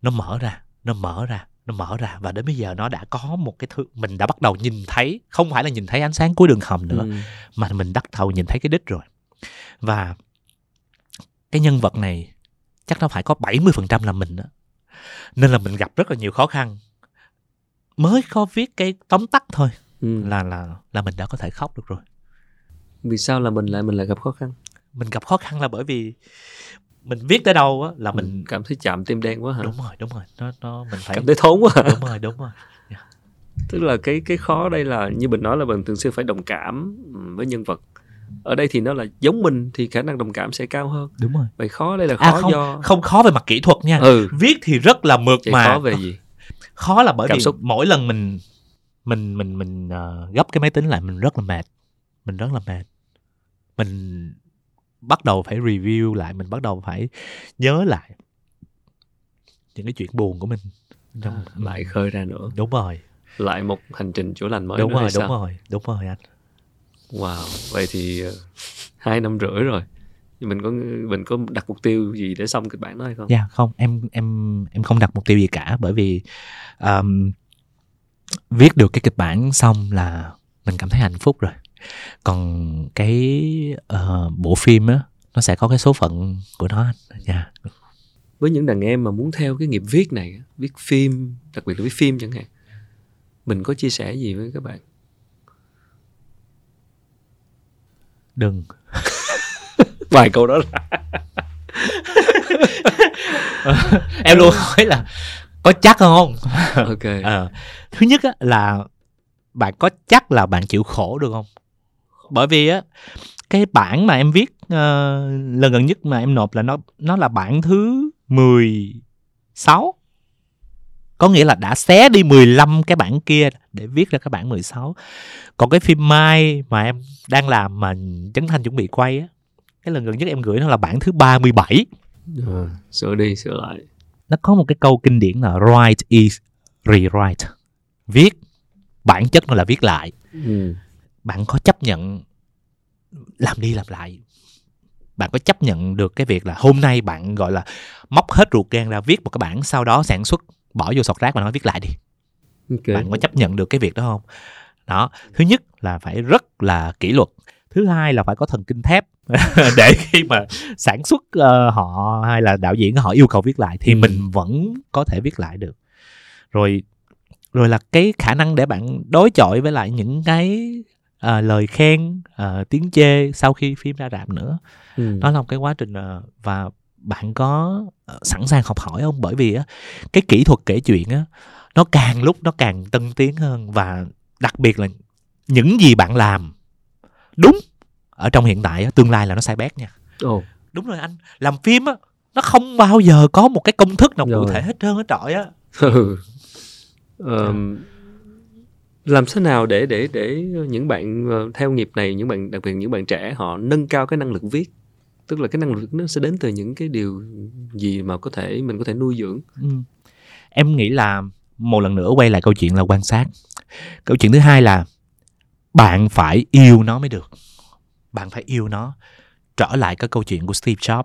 nó mở ra nó mở ra nó mở ra. Và đến bây giờ nó đã có một cái thứ mình đã bắt đầu nhìn thấy không phải là nhìn thấy ánh sáng cuối đường hầm nữa ừ. mà mình bắt đầu nhìn thấy cái đích rồi. Và cái nhân vật này chắc nó phải có 70% là mình đó. Nên là mình gặp rất là nhiều khó khăn. Mới có viết cái tóm tắt thôi ừ. là là là mình đã có thể khóc được rồi. Vì sao là mình lại mình lại gặp khó khăn? Mình gặp khó khăn là bởi vì mình viết tới đâu á là mình cảm thấy chạm tim đen quá hả? Đúng rồi, đúng rồi. Nó nó mình phải cảm thấy thốn quá. Hả? Đúng rồi, đúng rồi. Yeah. Tức là cái cái khó đây là như mình nói là mình thường xuyên phải đồng cảm với nhân vật ở đây thì nó là giống mình thì khả năng đồng cảm sẽ cao hơn. Đúng rồi. Vậy khó đây là à, khó à, không, do không khó về mặt kỹ thuật nha. Ừ. viết thì rất là mượt Vậy mà. khó về gì? [laughs] Khó là bởi cảm vì xúc. mỗi lần mình mình mình mình uh, gấp cái máy tính lại mình rất là mệt. Mình rất là mệt. Mình bắt đầu phải review lại mình bắt đầu phải nhớ lại những cái chuyện buồn của mình trong à, lại khơi ra nữa. Đúng rồi. Lại một hành trình chữa lành mới đúng nữa rồi đúng sao? rồi đúng rồi anh Wow, vậy thì uh, hai năm rưỡi rồi. Mình có mình có đặt mục tiêu gì để xong kịch bản đó hay không? Dạ yeah, không, em em em không đặt mục tiêu gì cả bởi vì um, viết được cái kịch bản xong là mình cảm thấy hạnh phúc rồi. Còn cái uh, bộ phim á nó sẽ có cái số phận của nó nha. Yeah. Với những đàn em mà muốn theo cái nghiệp viết này, viết phim, đặc biệt là viết phim chẳng hạn. Mình có chia sẻ gì với các bạn? Đừng. [laughs] Vài câu đó là [laughs] em luôn hỏi là có chắc không? Ok. À, [laughs] thứ nhất á, là bạn có chắc là bạn chịu khổ được không? Bởi vì á cái bản mà em viết uh, lần gần nhất mà em nộp là nó nó là bản thứ 16 có nghĩa là đã xé đi 15 cái bản kia để viết ra cái bản 16 còn cái phim Mai mà em đang làm mà Trấn Thanh chuẩn bị quay á cái lần gần nhất em gửi nó là bản thứ 37 à, sửa đi sửa lại. Nó có một cái câu kinh điển là write is rewrite. Viết bản chất nó là viết lại. Ừ. bạn có chấp nhận làm đi làm lại? Bạn có chấp nhận được cái việc là hôm nay bạn gọi là móc hết ruột gan ra viết một cái bản sau đó sản xuất bỏ vô sọt rác và nói viết lại đi okay. bạn có chấp nhận được cái việc đó không đó thứ nhất là phải rất là kỷ luật thứ hai là phải có thần kinh thép [laughs] để khi mà sản xuất uh, họ hay là đạo diễn họ yêu cầu viết lại thì ừ. mình vẫn có thể viết lại được rồi rồi là cái khả năng để bạn đối chọi với lại những cái uh, lời khen uh, tiếng chê sau khi phim ra rạp nữa ừ. nó là một cái quá trình uh, và bạn có sẵn sàng học hỏi không? Bởi vì á cái kỹ thuật kể chuyện á nó càng lúc nó càng tân tiến hơn và đặc biệt là những gì bạn làm đúng ở trong hiện tại tương lai là nó sai bét nha. Ồ. đúng rồi anh làm phim á nó không bao giờ có một cái công thức nào cụ thể hết trơn hết trọi á. [laughs] Ừ. um, làm thế nào để để để những bạn ờ, theo nghiệp này những bạn đặc biệt những bạn trẻ họ nâng cao cái năng lực viết tức là cái năng lực nó sẽ đến từ những cái điều gì mà có thể mình có thể nuôi dưỡng. Ừ. em nghĩ là một lần nữa quay lại câu chuyện là quan sát. Câu chuyện thứ hai là bạn phải yêu nó mới được. Bạn phải yêu nó. Trở lại cái câu chuyện của Steve Jobs.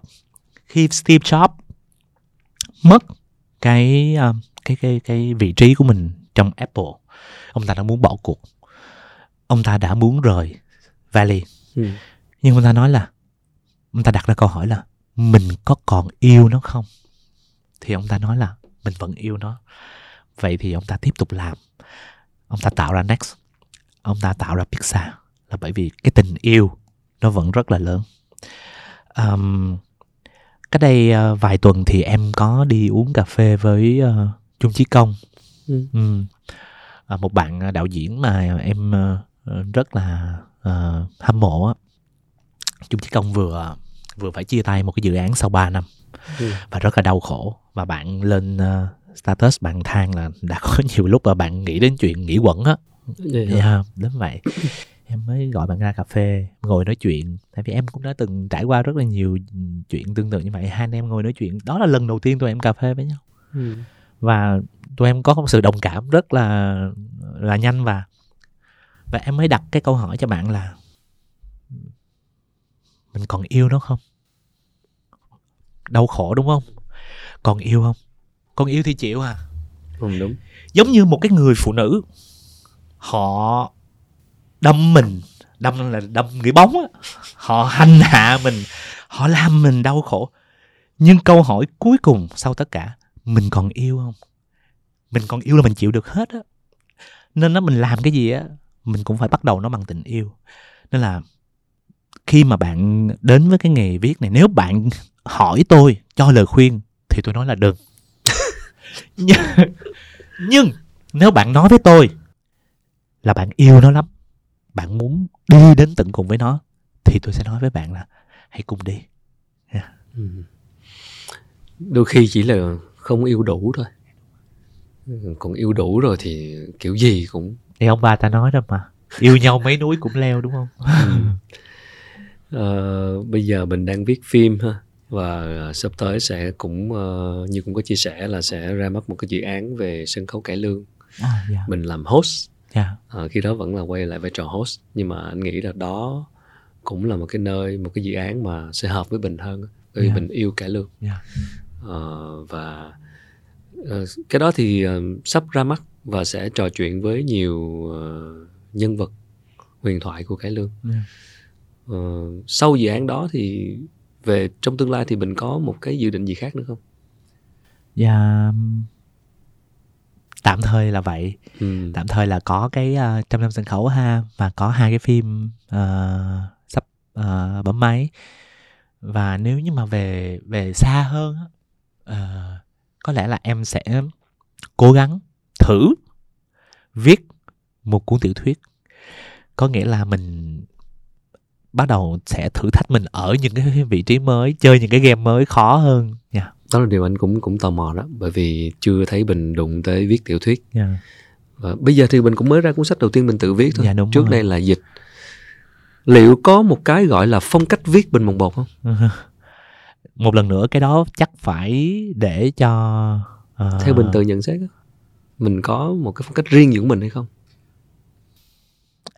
Khi Steve Jobs mất cái uh, cái cái cái vị trí của mình trong Apple ông ta đã muốn bỏ cuộc. Ông ta đã muốn rời Valley. Ừ. nhưng ông ta nói là ông ta đặt ra câu hỏi là mình có còn yêu nó không? Thì ông ta nói là mình vẫn yêu nó. Vậy thì ông ta tiếp tục làm. Ông ta tạo ra next. Ông ta tạo ra pixar là bởi vì cái tình yêu nó vẫn rất là lớn. Um, cách đây uh, vài tuần thì em có đi uống cà phê với uh, Trung Chí Công. Ừ. um, uh, một bạn đạo diễn mà em uh, rất là uh, hâm mộ á. Trung Chí Công vừa vừa phải chia tay một cái dự án sau 3 năm. Ừ. và rất là đau khổ. Và bạn lên uh, status bạn than là đã có [laughs] nhiều lúc mà bạn nghĩ đến chuyện nghỉ quẩn á. Yeah, yeah, đến vậy. Em mới gọi bạn ra cà phê ngồi nói chuyện. Tại vì em cũng đã từng trải qua rất là nhiều chuyện tương tự như vậy. Hai anh em ngồi nói chuyện đó là lần đầu tiên tụi em cà phê với nhau. Ừ. và tụi em có một sự đồng cảm rất là là nhanh và và em mới đặt cái câu hỏi cho bạn là mình còn yêu nó không? Đau khổ đúng không? Còn yêu không? Còn yêu thì chịu à? Không đúng. Giống như một cái người phụ nữ họ đâm mình đâm là đâm người bóng á. Họ hành hạ mình họ làm mình đau khổ. Nhưng câu hỏi cuối cùng sau tất cả mình còn yêu không? Mình còn yêu là mình chịu được hết á. Nên nó mình làm cái gì á mình cũng phải bắt đầu nó bằng tình yêu. Nên là khi mà bạn đến với cái nghề viết này nếu bạn hỏi tôi cho lời khuyên thì tôi nói là đừng [laughs] nhưng, nhưng nếu bạn nói với tôi là bạn yêu nó lắm bạn muốn đi đến tận cùng với nó thì tôi sẽ nói với bạn là hãy cùng đi yeah. Ừ. đôi khi chỉ là không yêu đủ thôi còn yêu đủ rồi thì kiểu gì cũng thì ông bà ta nói đó mà yêu nhau mấy núi cũng leo đúng không ừ. [laughs] uh, bây giờ mình đang viết phim ha và sắp tới sẽ cũng uh, như cũng có chia sẻ là sẽ ra mắt một cái dự án về sân khấu cải lương à, yeah. Dạ. mình làm host yeah. Dạ. à, khi đó vẫn là quay lại vai trò host nhưng mà anh nghĩ là đó cũng là một cái nơi một cái dự án mà sẽ hợp với bình hơn bởi vì yeah. mình yêu cải lương yeah. à, và uh, cái đó thì uh, sắp ra mắt và sẽ trò chuyện với nhiều uh, nhân vật huyền thoại của cải lương yeah. Uh, sau dự án đó thì về trong tương lai thì mình có một cái dự định gì khác nữa không? Dạ tạm thời là vậy ừ. tạm thời là có cái uh, trăm năm sân khấu ha và có hai cái phim uh, sắp uh, bấm máy và nếu như mà về về xa hơn uh, có lẽ là em sẽ cố gắng thử viết một cuốn tiểu thuyết có nghĩa là mình bắt đầu sẽ thử thách mình ở những cái vị trí mới chơi những cái game mới khó hơn nha yeah đó là điều anh cũng cũng tò mò đó bởi vì chưa thấy bình đụng tới viết tiểu thuyết yeah. Dạ. và bây giờ thì bình cũng mới ra cuốn sách đầu tiên mình tự viết thôi yeah, dạ, trước rồi. đây là dịch liệu có một cái gọi là phong cách viết bình mồng bột không [laughs] một lần nữa cái đó chắc phải để cho uh... theo bình tự nhận xét mình có một cái phong cách riêng giữa mình hay không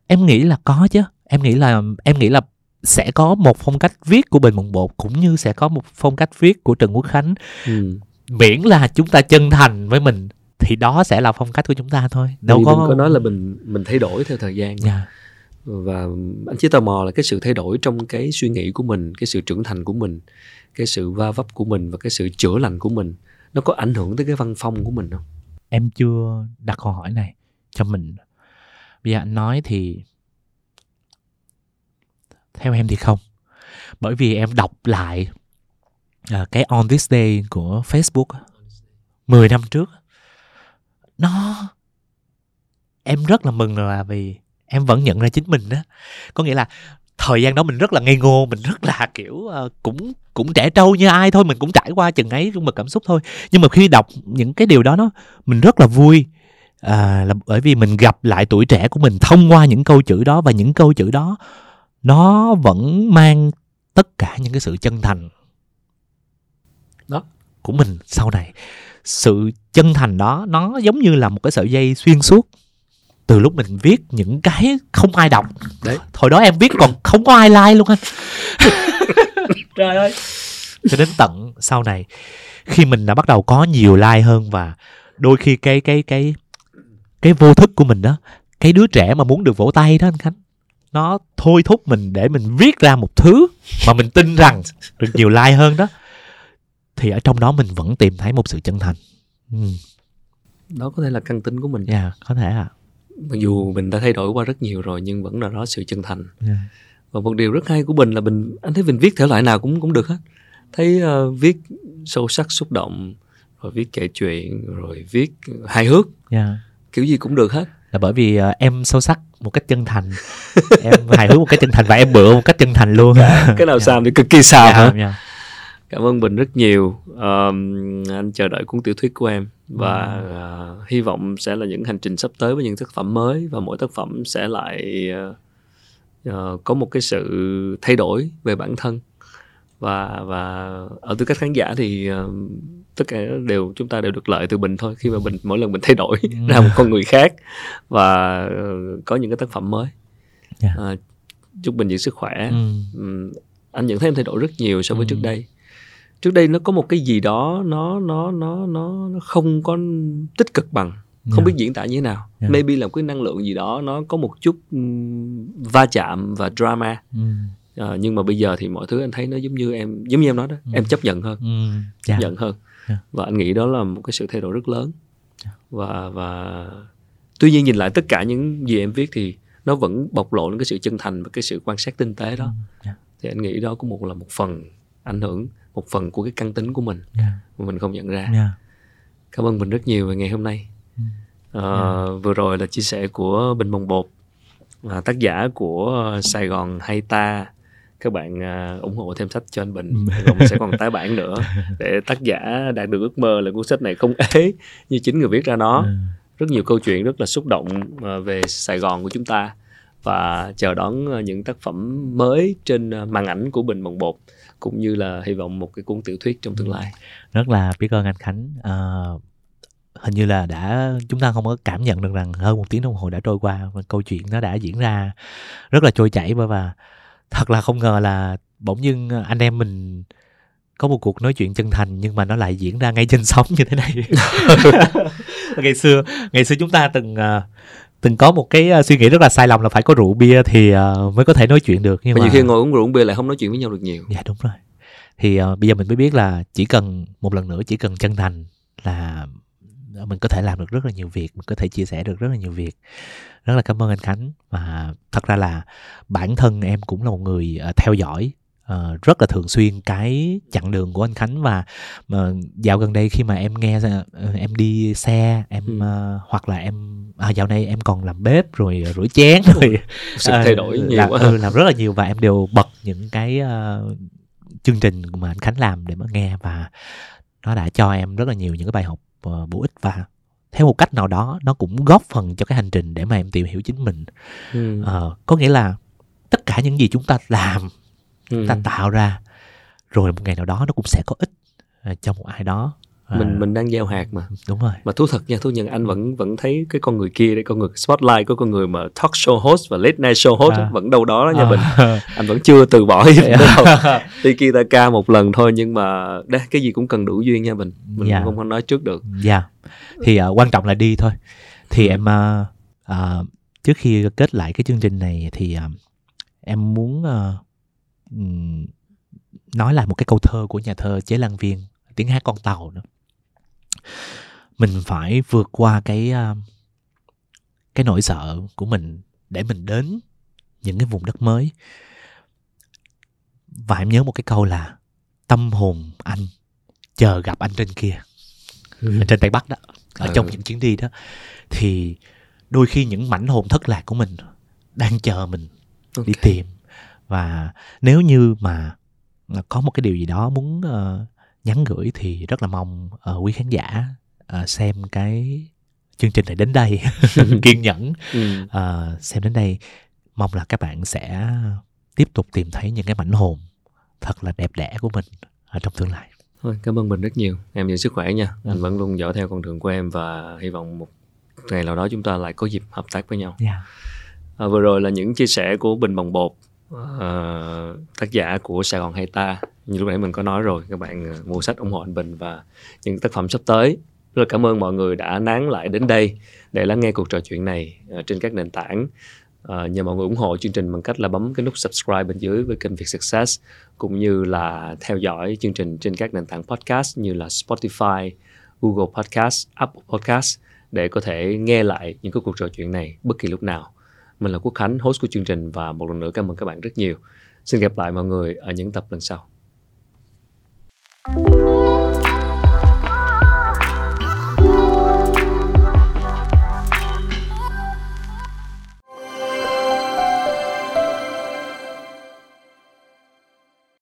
em nghĩ là có chứ em nghĩ là em nghĩ là sẽ có một phong cách viết của Bình Mộng Bột cũng như sẽ có một phong cách viết của Trần Quốc Khánh. Ừ. Miễn là chúng ta chân thành với mình thì đó sẽ là phong cách của chúng ta thôi. Đâu có có nói là mình mình thay đổi theo thời gian. Yeah. Dạ. Và anh chỉ tò mò là cái sự thay đổi trong cái suy nghĩ của mình, cái sự trưởng thành của mình, cái sự va vấp của mình và cái sự chữa lành của mình nó có ảnh hưởng tới cái văn phong của mình không? Em chưa đặt câu hỏi này cho mình. Bây giờ anh nói thì theo em thì không. Bởi vì em đọc lại uh, cái on this day của Facebook 10 năm trước nó em rất là mừng là vì em vẫn nhận ra chính mình đó có nghĩa là thời gian đó mình rất là ngây ngô mình rất là kiểu uh, cũng cũng trẻ trâu như ai thôi mình cũng trải qua chừng ấy trong mực cảm xúc thôi. Nhưng mà khi đọc những cái điều đó nó mình rất là vui à, là bởi vì mình gặp lại tuổi trẻ của mình thông qua những câu chữ đó và những câu chữ đó nó vẫn mang tất cả những cái sự chân thành đó. của mình sau này. Sự chân thành đó nó giống như là một cái sợi dây xuyên suốt từ lúc mình viết những cái không ai đọc. Đấy. Hồi đó em viết còn không có ai like luôn anh [laughs] trời ơi. Cho đến tận sau này khi mình đã bắt đầu có nhiều like hơn và đôi khi cái cái cái cái vô thức của mình đó cái đứa trẻ mà muốn được vỗ tay đó anh khánh nó thôi thúc mình để mình viết ra một thứ mà mình tin rằng được nhiều like hơn đó thì ở trong đó mình vẫn tìm thấy một sự chân thành ừ. đó có thể là căn tính của mình dạ yeah, có thể à mặc dù mình đã thay đổi qua rất nhiều rồi nhưng vẫn là đó sự chân thành yeah. Dạ. và một điều rất hay của mình là mình anh thấy mình viết thể loại nào cũng cũng được hết thấy uh, viết sâu sắc xúc động rồi viết kể chuyện rồi viết hài hước yeah. Dạ. kiểu gì cũng được hết. Là bởi vì uh, em sâu sắc một cách chân thành. [laughs] Em hài hước một cách chân thành và em bựa một cách chân thành luôn. Dạ, cái nào yeah. sao thì cực kỳ sao yeah, hả? yeah. cảm ơn bình rất nhiều. Um, anh chờ đợi cuốn tiểu thuyết của em. Và uh, hy vọng sẽ là những hành trình sắp tới với những tác phẩm mới và mỗi tác phẩm sẽ lại uh, uh, có một cái sự thay đổi về bản thân. Và và ở tư cách khán giả thì uh, tất cả đều chúng ta đều được lợi từ bình thôi khi mà bình mỗi lần mình thay đổi [laughs] ra một con người khác và uh, có những cái tác phẩm mới yeah. uh, chúc bình giữ sức khỏe ừ. anh nhận thấy em thay đổi rất nhiều so với ừ. trước đây trước đây nó có một cái gì đó nó nó nó nó nó không có tích cực bằng không yeah. biết diễn tả như thế nào yeah. maybe là một cái năng lượng gì đó nó có một chút va chạm và drama mm. uh, nhưng mà bây giờ thì mọi thứ anh thấy nó giống như em giống như em nói đó mm. em chấp nhận hơn mm. chấp yeah. nhận hơn yeah. và anh nghĩ đó là một cái sự thay đổi rất lớn yeah. và và tuy nhiên nhìn lại tất cả những gì em viết thì nó vẫn bộc lộ những cái sự chân thành và cái sự quan sát tinh tế đó yeah. thì anh nghĩ đó cũng một là một phần ảnh hưởng một phần của cái căn tính của mình yeah. mà mình không nhận ra yeah. cảm ơn mình rất nhiều về ngày hôm nay uh, yeah. vừa rồi là chia sẻ của bình bồng bột uh, tác giả của sài gòn hay ta các bạn uh, ủng hộ thêm sách cho anh Bình. Rồi mình sẽ còn tái bản nữa [laughs] để tác giả đạt được ước mơ là cuốn sách này không ế như chính người viết ra nó. Rất nhiều câu chuyện rất là xúc động uh, về Sài Gòn của chúng ta và chờ đón những tác phẩm mới trên màn ảnh của Bình Bồng Bột cũng như là hy vọng một cái cuốn tiểu thuyết trong tương lai. Rất là biết ơn anh Khánh. Uh, hình như là đã chúng ta không có cảm nhận được rằng hơn một tiếng đồng hồ đã trôi qua và câu chuyện nó đã diễn ra rất là trôi chảy và thật là không ngờ là bỗng dưng anh em mình có một cuộc nói chuyện chân thành nhưng mà nó lại diễn ra ngay trên [laughs] sóng như thế này. [laughs] Ngày xưa ngày xưa chúng ta từng uh, từng có một cái uh, suy nghĩ rất là sai lầm là phải có rượu bia thì uh, mới có thể nói chuyện được nhưng mà, mà nhiều khi ngồi uống rượu bia lại không nói chuyện với nhau được nhiều. Dạ đúng rồi. Thì uh, bây giờ mình mới biết là chỉ cần một lần nữa chỉ cần chân thành là mình có thể làm được rất là nhiều việc mình có thể chia sẻ được rất là nhiều việc. Rất là cảm ơn anh khánh. Và thật ra là bản thân em cũng là một người uh, theo dõi uh, rất là thường xuyên cái chặng đường của anh Khánh. Và mà dạo gần đây khi mà em nghe uh, em đi xe em uh, hoặc là em à, dạo này em còn làm bếp rồi rửa chén rồi sự uh, thay đổi nhiều làm, quá. Ừ, làm rất là nhiều. Và em đều bật những cái uh, chương trình mà anh Khánh làm để mà nghe. Và nó đã cho em rất là nhiều những cái bài học uh, bổ ích và theo một cách nào đó nó cũng góp phần cho cái hành trình để mà em tìm hiểu chính mình ừ. uh, có nghĩa là tất cả những gì chúng ta làm ừ. ta tạo ra rồi một ngày nào đó nó cũng sẽ có ích à, cho một ai đó à, mình mình đang gieo hạt mà đúng rồi mà thú thật nha thú nhận anh vẫn vẫn thấy cái con người kia đây con người spotlight có con người mà talk show host và late night show host à. vẫn đâu đó đó nha à. mình anh vẫn chưa từ bỏ gì [laughs] đâu tiki taka một lần thôi nhưng mà đấy cái gì cũng cần đủ duyên nha mình mình yeah. Dạ. không có nói trước được dạ yeah. thì uh, quan trọng là đi thôi thì ừ. em uh, uh, trước khi kết lại cái chương trình này thì uh, em muốn uh, nói lại một cái câu thơ của nhà thơ chế lan viên tiếng hát con tàu nữa mình phải vượt qua cái cái nỗi sợ của mình để mình đến những cái vùng đất mới và em nhớ một cái câu là tâm hồn anh chờ gặp anh trên kia ừ. trên tây bắc đó ở ừ. trong những chuyến đi đó thì đôi khi những mảnh hồn thất lạc của mình đang chờ mình okay. đi tìm và nếu như mà có một cái điều gì đó muốn uh, nhắn gửi thì rất là mong uh, quý khán giả uh, xem cái chương trình này đến đây [laughs] kiên nhẫn uh, xem đến đây mong là các bạn sẽ tiếp tục tìm thấy những cái mảnh hồn thật là đẹp đẽ của mình ở trong tương lai thôi cảm ơn mình rất nhiều em giữ sức khỏe nha ừ. anh vẫn luôn dõi theo con đường của em và hy vọng một ngày nào đó chúng ta lại có dịp hợp tác với nhau yeah. Dạ. à, vừa rồi là những chia sẻ của bình bồng bột uh, tác giả của Sài Gòn hay ta như lúc nãy mình có nói rồi các bạn ờ, mua sách ủng hộ anh Bình và những tác phẩm sắp tới rất là cảm ơn mọi người đã nán lại đến đây để lắng nghe cuộc trò chuyện này ờ, trên các nền tảng ờ, nhờ mọi người ủng hộ chương trình bằng cách là bấm cái nút subscribe bên dưới với kênh Việt Success cũng như là theo dõi chương trình trên các nền tảng podcast như là Spotify, Google Podcast, Apple Podcast để có thể nghe lại những cái cuộc trò chuyện này bất kỳ lúc nào. Mình là Quốc Khánh, host của chương trình và một lần nữa cảm ơn các bạn rất nhiều. Xin gặp lại mọi người ở những tập lần sau. Thank you.